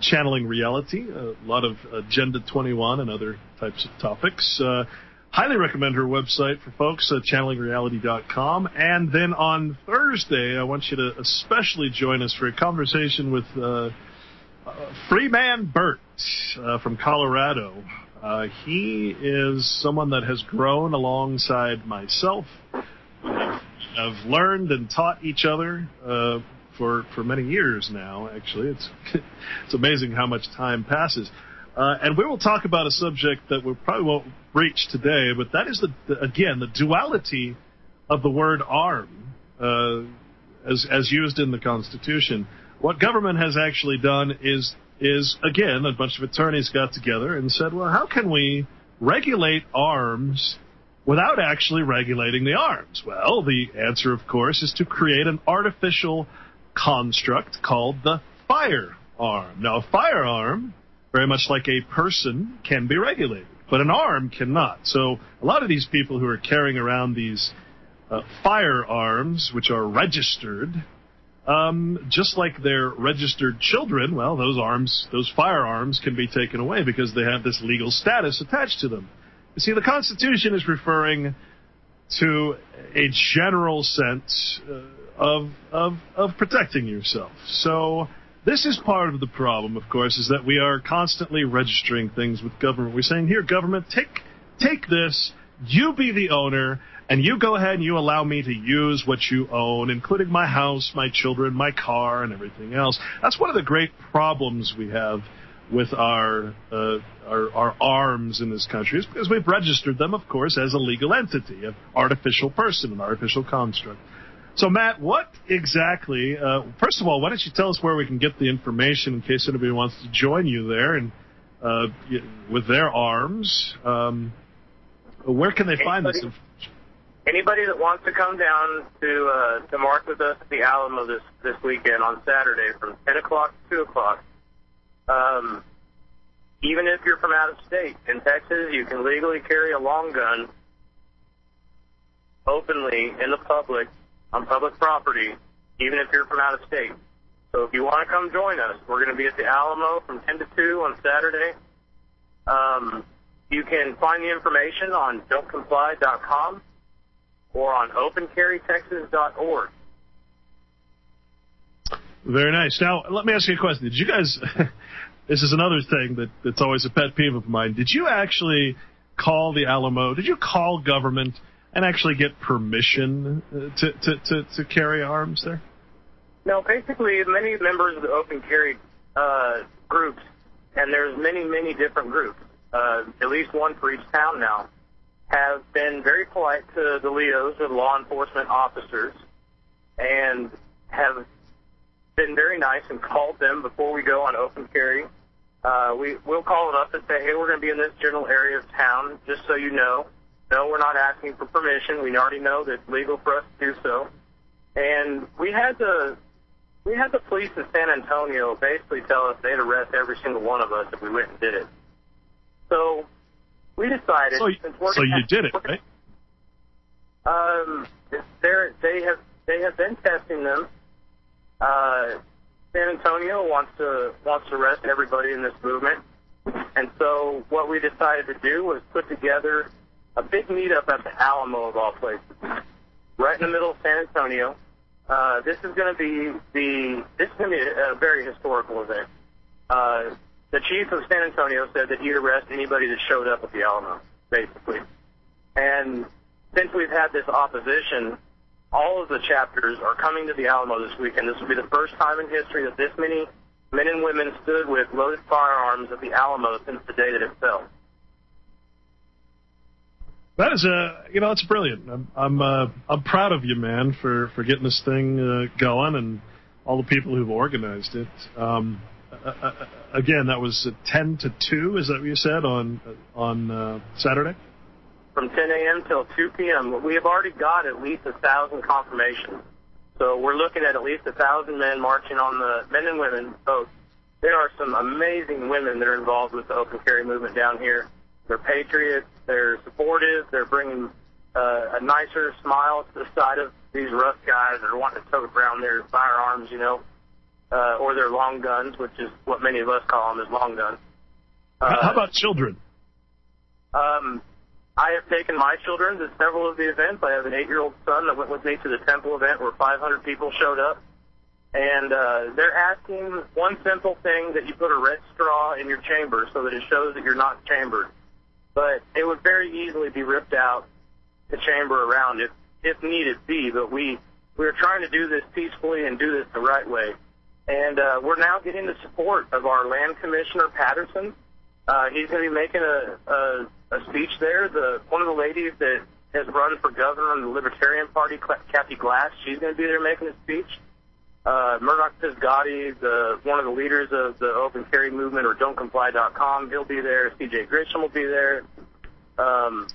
Channeling Reality, a lot of Agenda 21 and other types of topics. Uh, highly recommend her website for folks, uh, channelingreality.com. And then on Thursday, I want you to especially join us for a conversation with uh, Freeman Burt from Colorado. Uh, he is someone that has grown alongside myself. I've, learned and taught each other uh, for for many years now. Actually, it's it's amazing how much time passes. Uh, and we will talk about a subject that we probably won't reach today, but that is the, the again the duality of the word arm uh, as as used in the Constitution. What government has actually done is is again a bunch of attorneys got together and said, well, how can we regulate arms without actually regulating the arms? Well, the answer, of course, is to create an artificial construct called the firearm. Now, a firearm, very much like a person, can be regulated, but an arm cannot. So, a lot of these people who are carrying around these uh, firearms, which are registered, um, just like their registered children, well, those arms, those firearms can be taken away because they have this legal status attached to them. You see, the Constitution is referring to a general sense uh, of, of, of protecting yourself. So, this is part of the problem, of course, is that we are constantly registering things with government. We're saying, here, government, take, take this, you be the owner, and you go ahead and you allow me to use what you own, including my house, my children, my car, and everything else. That's one of the great problems we have with our, uh, our our arms in this country is because we've registered them, of course, as a legal entity, an artificial person, an artificial construct. So, Matt, what exactly? Uh, first of all, why don't you tell us where we can get the information in case anybody wants to join you there and uh, with their arms? Um, where can they find this? Anybody- Anybody that wants to come down to uh, to march with us at the Alamo this this weekend on Saturday from 10 o'clock to 2 o'clock, um, even if you're from out of state in Texas, you can legally carry a long gun openly in the public on public property, even if you're from out of state. So if you want to come join us, we're going to be at the Alamo from 10 to 2 on Saturday. Um, you can find the information on don'tcomply.com or on opencarrytexas.org. Very nice. Now, let me ask you a question. Did you guys? this is another thing that that's always a pet peeve of mine. Did you actually call the Alamo? Did you call government and actually get permission uh, to to to, to carry arms there? No, basically, many members of the open carry uh, groups, and there's many, many different groups, uh, at least one for each town now, have been very polite to the Leos, the law enforcement officers, and have been very nice and called them before we go on open carry. Uh, we, we'll call them up and say, hey, we're going to be in this general area of town, just so you know. No, we're not asking for permission. We already know that it's legal for us to do so. And we had the we had the police in San Antonio basically tell us they'd arrest every single one of us if we went and did it. So we decided So, since so you did it, right? um, they have they have been testing them. Uh, San Antonio wants to wants to arrest everybody in this movement, and so what we decided to do was put together a big meetup at the Alamo of all places, right in the middle of San Antonio. Uh, this is going to be the this is going to be a, a very historical event. Uh, the chief of San Antonio said that he'd arrest anybody that showed up at the Alamo, basically. And since we've had this opposition, all of the chapters are coming to the Alamo this weekend. This will be the first time in history that this many men and women stood with loaded firearms at the Alamo since the day that it fell. That is a, you know, it's brilliant. I'm, I'm, uh, I'm proud of you, man, for for getting this thing uh, going and all the people who've organized it. Um, uh, again, that was 10 to 2. Is that what you said on on uh, Saturday? From 10 a.m. till 2 p.m. We have already got at least a thousand confirmations. So we're looking at at least a thousand men marching on the men and women both. There are some amazing women that are involved with the open carry movement down here. They're patriots. They're supportive. They're bringing uh, a nicer smile to the side of these rough guys that are wanting to tote around their firearms, you know, uh, or their long guns, which is what many of us call them as long guns. How- How about children? Um, I have taken my children to several of the events. I have an eight-year-old son that went with me to the temple event where 500 people showed up. And uh, they're asking one simple thing that you put a red straw in your chamber so that it shows that you're not chambered. But it would very easily be ripped out the chamber around it if needed be. But we we are trying to do this peacefully and do this the right way. And uh, we're now getting the support of our land commissioner Patterson. Uh, he's going to be making a, a a speech there. The one of the ladies that has run for governor in the Libertarian Party, Kathy Glass, she's going to be there making a speech. Uh, Murdoch Pizgatti, the one of the leaders of the Open Carry movement, or Don'tComply.com, he'll be there. C.J. Grisham will be there. Um,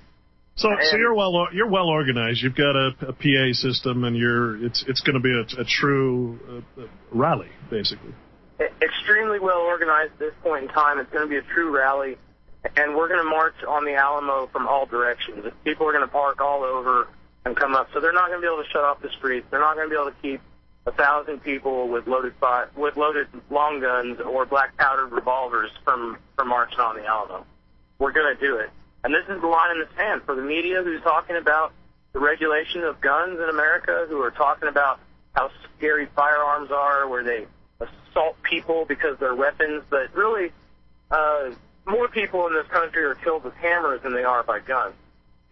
So, so you're well you're well organized. You've got a, a PA system, and you're it's it's going to be a, a true uh, uh, rally, basically. extremely well organized at this point in time. It's going to be a true rally, and we're going to march on the Alamo from all directions. People are going to park all over and come up, so they're not going to be able to shut off the streets. They're not going to be able to keep a thousand people with loaded fi- with loaded long guns or black powdered revolvers from from marching on the Alamo. We're going to do it, and this is the line in the sand for the media who's talking about the regulation of guns in America, who are talking about how scary firearms are, where they assault people because they're weapons, but really, uh, more people in this country are killed with hammers than they are by guns.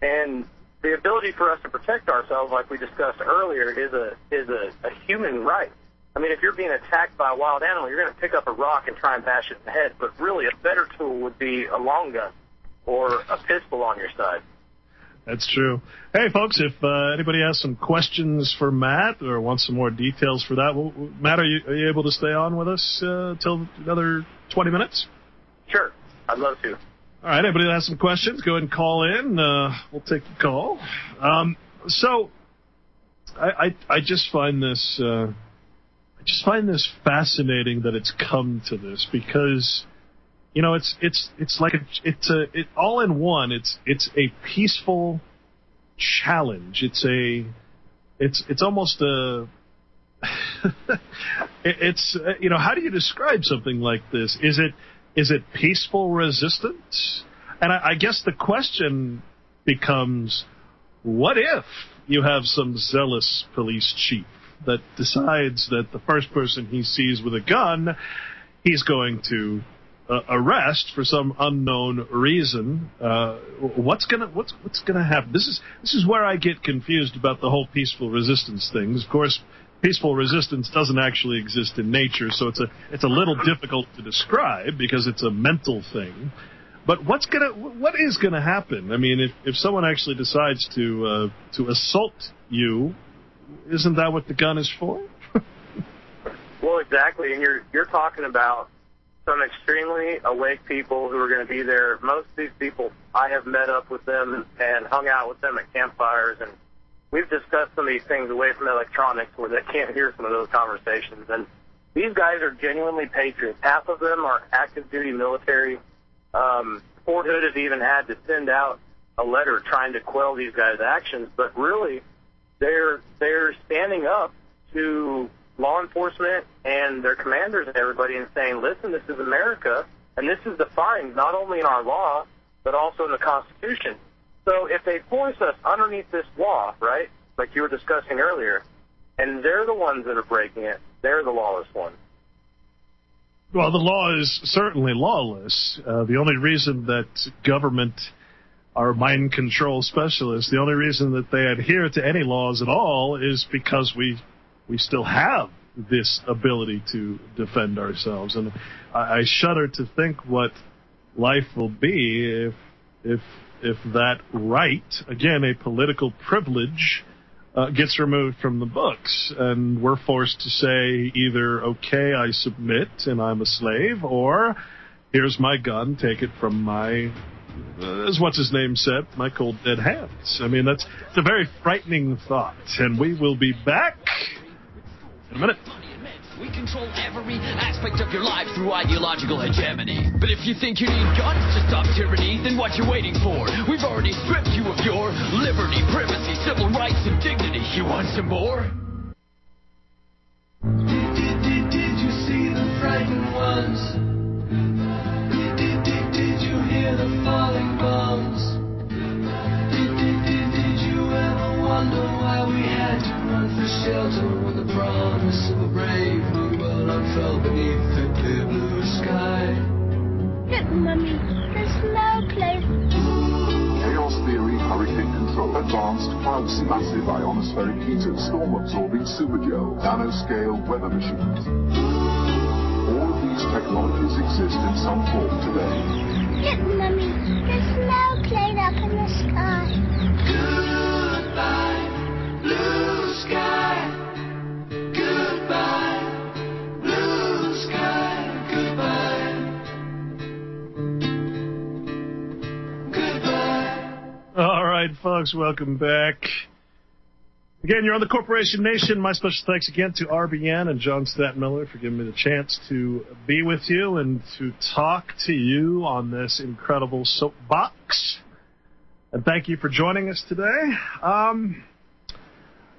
And the ability for us to protect ourselves, like we discussed earlier, is a is a, a human right. I mean, if you're being attacked by a wild animal, you're going to pick up a rock and try and bash it in the head. But really, a better tool would be a long gun or a pistol on your side. That's true. Hey, folks, if uh, anybody has some questions for Matt or wants some more details for that, well, Matt, are you, are you able to stay on with us uh, till another 20 minutes? Sure, I'd love to. All right, anybody that has some questions, go ahead and call in. Uh, we'll take the call. Um, so, I, I I just find this uh, I just find this fascinating that it's come to this because you know it's it's it's like a it's a it all in one. It's it's a peaceful challenge. It's a it's it's almost a it- it's uh, you know how do you describe something like this? Is it is it peaceful resistance? And I, I guess the question becomes, what if you have some zealous police chief that decides that the first person he sees with a gun, he's going to uh, arrest for some unknown reason? Uh, what's gonna what's what's gonna happen? This is this is where I get confused about the whole peaceful resistance thing. Of course, peaceful resistance doesn't actually exist in nature, so it's a it's a little difficult to describe because it's a mental thing. But what's gonna what is gonna happen? I mean, if if someone actually decides to uh, to assault you, isn't that what the gun is for? Well, exactly, and you're you're talking about some extremely awake people who are going to be there. Most of these people, I have met up with them and hung out with them at campfires, and we've discussed some of these things away from electronics where they can't hear some of those conversations. And these guys are genuinely patriots. Half of them are active duty military. Um, Fort Hood has even had to send out a letter trying to quell these guys' actions, but really, they're they're standing up to law enforcement and their commanders and everybody and saying, listen, this is America, and this is defined not only in our law, but also in the Constitution. So if they force us underneath this law, right, like you were discussing earlier, and they're the ones that are breaking it, they're the lawless ones. Well, the law is certainly lawless. Uh, the only reason that government are mind control specialists, the only reason that they adhere to any laws at all is because we we still have this ability to defend ourselves. And I, I shudder to think what life will be if if if that right, again, a political privilege, uh, gets removed from the books. And we're forced to say either, okay, I submit and I'm a slave, or here's my gun, take it from my, uh, as what's his name said, my cold dead hands. I mean, that's it's a very frightening thought. And we will be back a minute. We control every aspect of your life through ideological hegemony. But if you think you need guns to stop tyranny, then what you waiting for? We've already stripped you of your liberty, privacy, civil rights, and dignity. You want some more? Did you see the frightened ones? Did, did, did, did you hear the falling bombs? Did, did, did, did you ever wonder why we had to run for shelter when the promise of a brave new world unfurled beneath the clear blue sky? Look, Mummy, there's no place. Chaos theory, hurricane control, advanced clouds, massive ionospheric heaters, storm absorbing supergel, nanoscale weather machines. All of these technologies exist in some form today. Look, Mummy, there's no plane up in the sky. Goodbye, blue sky. Right, folks, welcome back. Again, you're on the Corporation Nation. My special thanks again to RBN and John Stadtmiller for giving me the chance to be with you and to talk to you on this incredible soapbox. And thank you for joining us today. Um,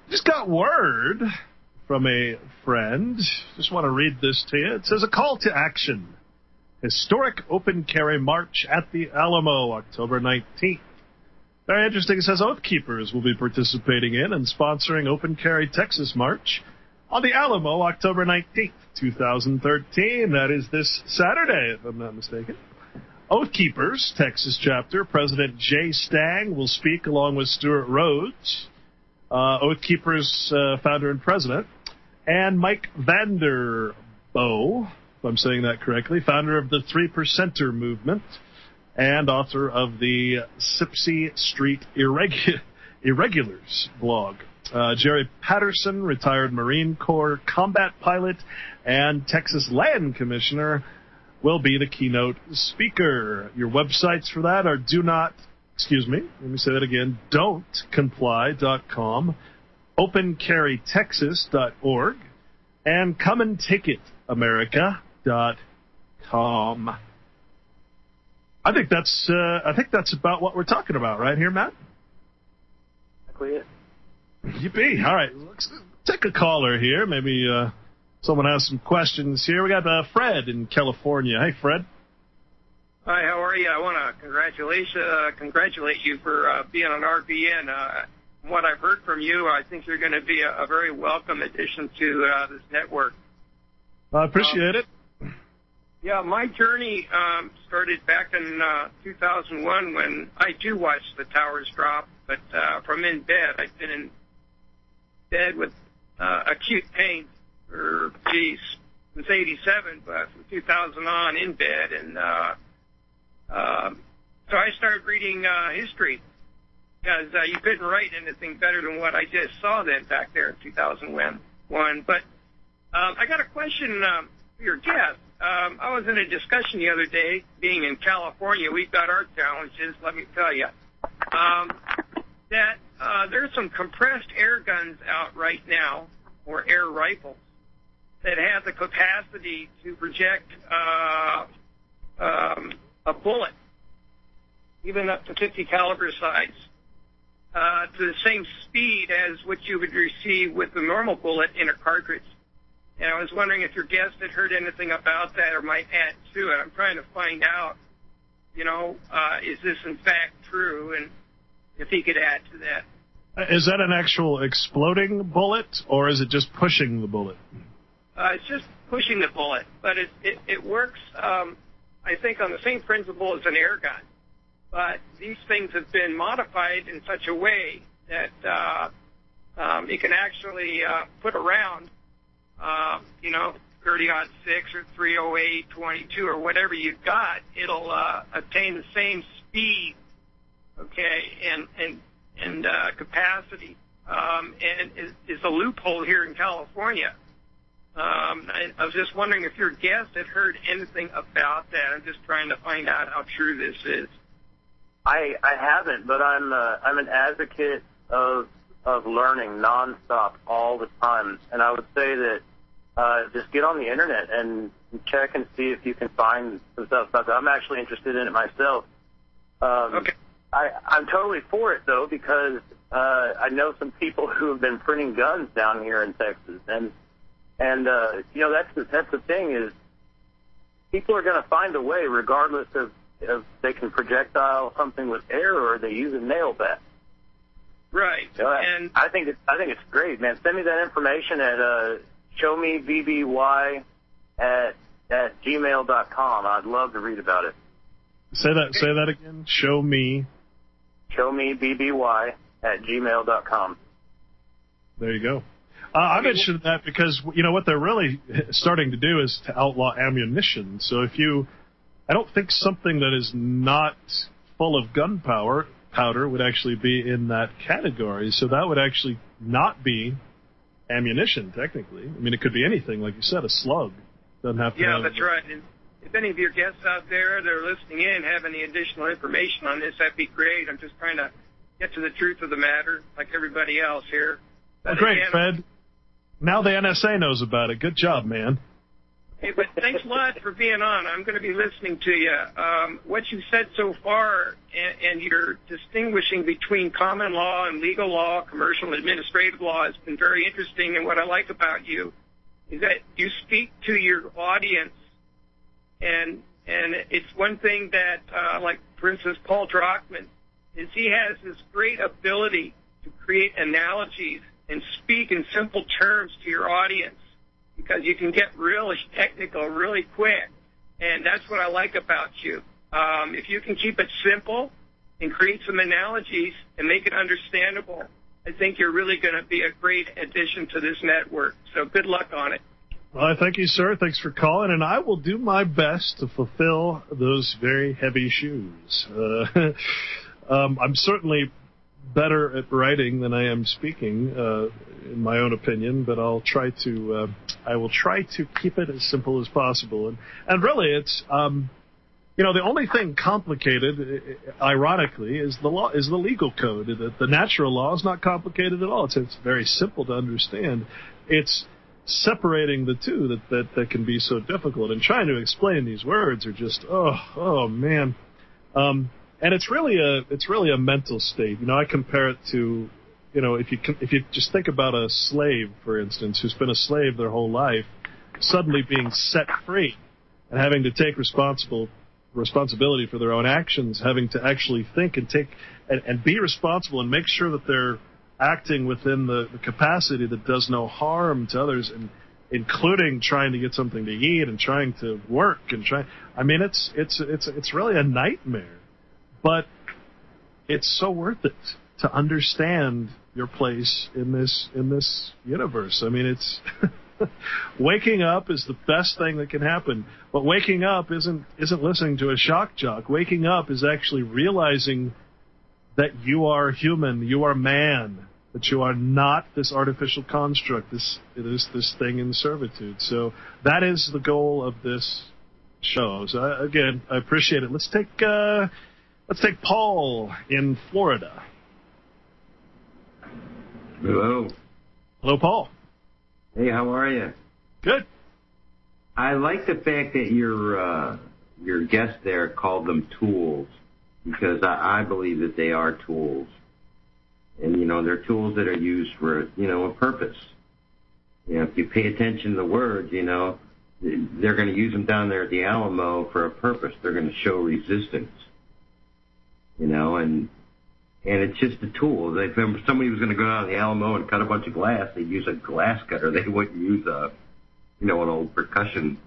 just got word from a friend. Just want to read this to you. It says a call to action. Historic open carry march at the Alamo, October 19th. Very interesting. It says Oath Keepers will be participating in and sponsoring Open Carry Texas March on the Alamo, October 19th, 2013. That is this Saturday, if I'm not mistaken. Oath Keepers, Texas chapter, President Jay Stang will speak along with Stewart Rhodes, uh, Oath Keepers uh, founder and president, and Mike Vanderboegh, if I'm saying that correctly, founder of the Three Percenter movement and author of the Sipsey Street Irregu- Irregulars blog. Uh, Jerry Patterson, retired Marine Corps combat pilot and Texas Land Commissioner, will be the keynote speaker. Your websites for that are do not, excuse me, let me say that again, don'tcomply.com, opencarrytexas.org, and comeandtakeItamerica.com. I think that's uh, I think that's about what we're talking about right here, Matt. Exactly it. Yippee! All right, let's take a caller here. Maybe uh, someone has some questions here. We got uh, Fred in California. Hey, Fred. Hi, how are you? I want to congratulate uh, congratulate you for uh, being on RBN. Uh, from what I've heard from you, I think you're going to be a, a very welcome addition to uh, this network. I appreciate it. Yeah, my journey um, started back in uh, 2001 when I too watched the towers drop, but uh, from in bed. I've been in bed with uh, acute pain for, geez, since 87, but from 2000 on in bed. And uh, um, so I started reading uh, history because uh, you couldn't write anything better than what I just saw then back there in 2001. But um, I got a question um, for your guest. Um, I was in a discussion the other day, being in California. We've got our challenges, let me tell you. Um, that uh, there's some compressed air guns out right now, or air rifles, that have the capacity to project uh, um, a bullet, even up to 50 caliber size, uh, to the same speed as what you would receive with the normal bullet in a cartridge. And I was wondering if your guest had heard anything about that or might add to it. I'm trying to find out, you know, uh, is this in fact true, and if he could add to that. Is that an actual exploding bullet, or is it just pushing the bullet? Uh, it's just pushing the bullet, but it it, it works. Um, I think on the same principle as an air gun, but these things have been modified in such a way that uh, um, it can actually uh, put around, uh, you know, 30 odd six or 308, 22 or whatever you've got. It'll uh, attain the same speed okay, and and and uh, capacity, um, and is a loophole here in California. Um, I, I was just wondering if your guest had heard anything about that. I'm just trying to find out how true this is. I I haven't, but I'm uh, I'm an advocate of of learning nonstop all the time, and I would say that uh, just get on the internet and check and see if you can find some stuff about that. I'm actually interested in it myself. Um, okay. I I'm totally for it though because uh, I know some people who have been printing guns down here in Texas, and and uh, you know that's the, that's the thing is people are going to find a way regardless of if they can projectile something with air or they use a nail bat. Right. So I, and I think it's I think it's great, man. Send me that information at uh, showmebby at at gmail dot com. I'd love to read about it. Say that. Say that again. Show me. Showmebby at gmail dot com. There you go. Uh, I mentioned that because you know what they're really starting to do is to outlaw ammunition. So if you, I don't think something that is not full of gunpowder powder would actually be in that category. So that would actually not be ammunition technically. I mean, it could be anything, like you said, a slug. Doesn't have to. yeah, have, that's right. And if any of your guests out there that are listening in have any additional information on this, that'd be great. I'm just trying to get to the truth of the matter, like everybody else here. Well, great, again, Fred. Now the NSA knows about it. Good job, man. Hey, but thanks a lot for being on. I'm going to be listening to you. Um, what you said so far, and, and you're distinguishing between common law and legal law, commercial and administrative law, has been very interesting. And what I like about you is that you speak to your audience, and and it's one thing that, uh, like for instance, Paul Drockman, is he has this great ability to create analogies and speak in simple terms to your audience because you can get really technical really quick. And that's what I like about you. Um, if you can keep it simple and create some analogies and make it understandable, I think you're really going to be a great addition to this network. So good luck on it. Well, I thank you, sir. Thanks for calling, and I will do my best to fulfill those very heavy shoes. Uh, um, I'm certainly better at writing than I am speaking, uh, in my own opinion. But I'll try to. Uh, I will try to keep it as simple as possible. And and really, it's. Um, you know, the only thing complicated, ironically, is the law, is the legal code. The, the natural law is not complicated at all. It's, it's very simple to understand. It's separating the two that, that, that can be so difficult. And trying to explain these words are just, oh, oh man. Um, and it's really a, it's really a mental state. You know, I compare it to, you know, if you, if you just think about a slave, for instance, who's been a slave their whole life, suddenly being set free and having to take responsible responsibility for their own actions, having to actually think and take and, and be responsible and make sure that they're acting within the, the capacity that does no harm to others, and including trying to get something to eat and trying to work and try. I mean, it's it's it's it's really a nightmare, but it's so worth it to understand your place in this in this universe. I mean, it's waking up is the best thing that can happen. But waking up isn't isn't listening to a shock jock. Waking up is actually realizing that you are human, you are man, that you are not this artificial construct, this it is this thing in servitude. So that is the goal of this show. So I, again, I appreciate it. Let's take uh, let's take Paul in Florida. Hello. Hello, Paul. Hey, how are you? Good. I like the fact that your uh, your guest there called them tools because I, I believe that they are tools, and you know they're tools that are used for you know a purpose. You know, if you pay attention to the words, you know they're going to use them down there at the Alamo for a purpose. They're going to show resistance. You know, and and it's just a tool. If somebody was going to go down to the Alamo and cut a bunch of glass, they'd use a glass cutter. They wouldn't use a, you know, an old percussion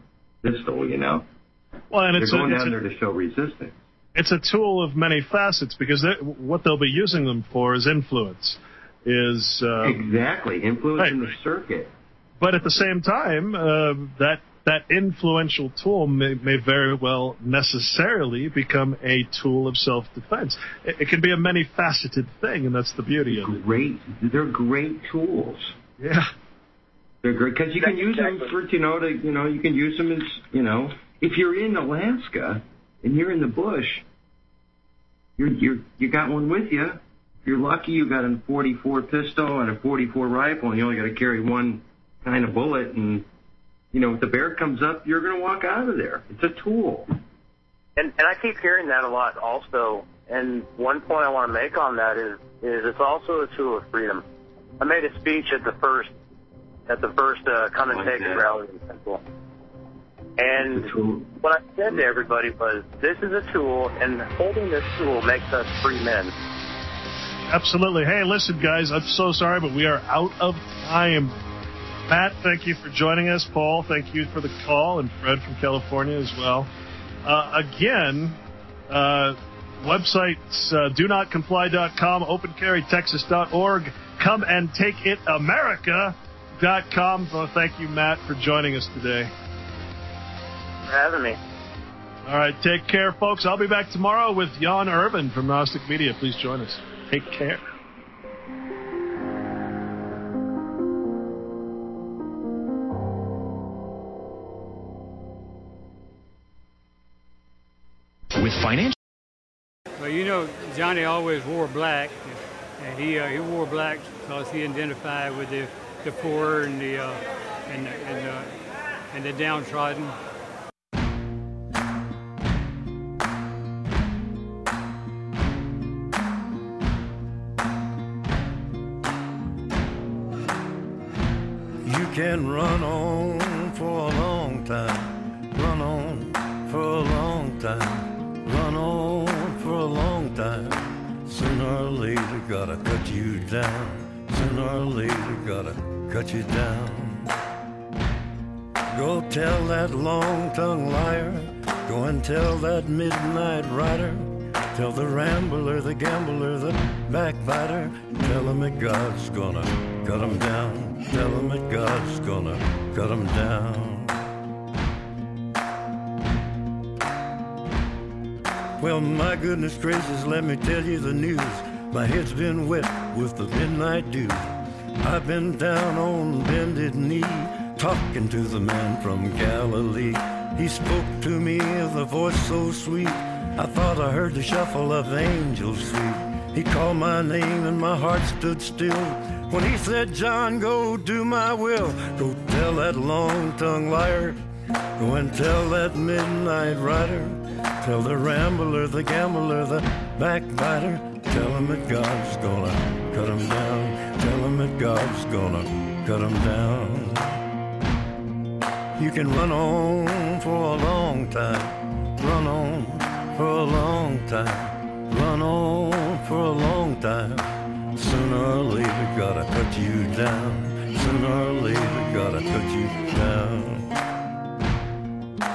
pistol. You know, Well, and they're it's a- going it's down a- there to show resistance. it's a tool of many facets because what they'll be using them for is influence, is um, exactly influencing the circuit. But at the same time, uh, that that influential tool may, may very well necessarily become a tool of self-defense. It, it can be a many-faceted thing, and that's the beauty of it. Great, they're great tools. Yeah. They're great because you can use them for you know to you know you can use them as you know if you're in Alaska and you're in the bush, you're you're you got one with you. If you're lucky, you got a 44 pistol and a 44 rifle, and you only got to carry one kind of bullet. And you know if the bear comes up, you're going to walk out of there. It's a tool. And and I keep hearing that a lot also. And one point I want to make on that is is it's also a tool of freedom. I made a speech at the first at the first uh, come and Like take that. it rally in Central. And what I said to everybody was, this is a tool, and holding this tool makes us free men. Absolutely. Hey, listen, guys, I'm so sorry, but we are out of time. Matt, thank you for joining us. Paul, thank you for the call, and Fred from California as well. Uh, again, uh, websites uh, do not comply.com, opencarrytexas.org, come and take it America.com. Well, thank you, Matt, for joining us today. For having me. All right, take care, folks. I'll be back tomorrow with Jan Irvin from Gnostic Media. Please join us. Take care. With financial Well, you know, Johnny always wore black, and he uh, he wore black because he identified with the, the poor and the uh, and the, and the, and the downtrodden. You can run on down. Sooner or later, gotta cut you down. Go tell that long tongued liar, go and tell that midnight rider. Tell the rambler, the gambler, the backbiter. Tell him that God's gonna cut him down. Tell him that God's gonna cut him down. Well, my goodness gracious, let me tell you the news. My head's been wet with the midnight dew. I've been down on bended knee, talking to the man from Galilee. He spoke to me with a voice so sweet. I thought I heard the shuffle of angels sweet. He called my name and my heart stood still. When he said, John, go do my will. Go tell that long-tongued liar. Go and tell that midnight rider. Tell the rambler, the gambler, the backbiter. Tell him that God's gonna cut him down. Tell him that God's gonna cut him down. You can run on for a long time. Run on for a long time. Run on for a long time. Sooner or later, gotta cut you down. Sooner or later, gotta cut you down.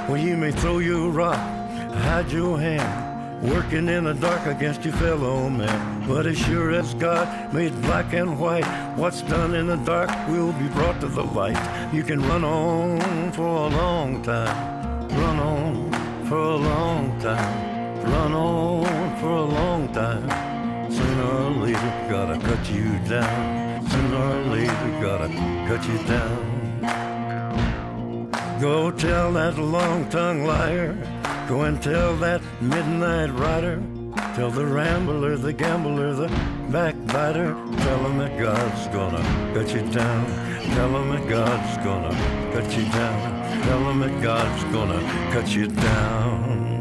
Well, you may throw your rock, hide your hand, working in the dark against your fellow man. But as sure as God made black and white, what's done in the dark will be brought to the light. You can run on for a long time, run on for a long time, run on for a long time. Sooner or later, gotta cut you down. Sooner or later, gotta cut you down. Go tell that long-tongued liar. Go and tell that midnight rider. Tell the rambler, the gambler, the backbiter. Tell him that God's gonna cut you down. Tell him that God's gonna cut you down. Tell him that God's gonna cut you down.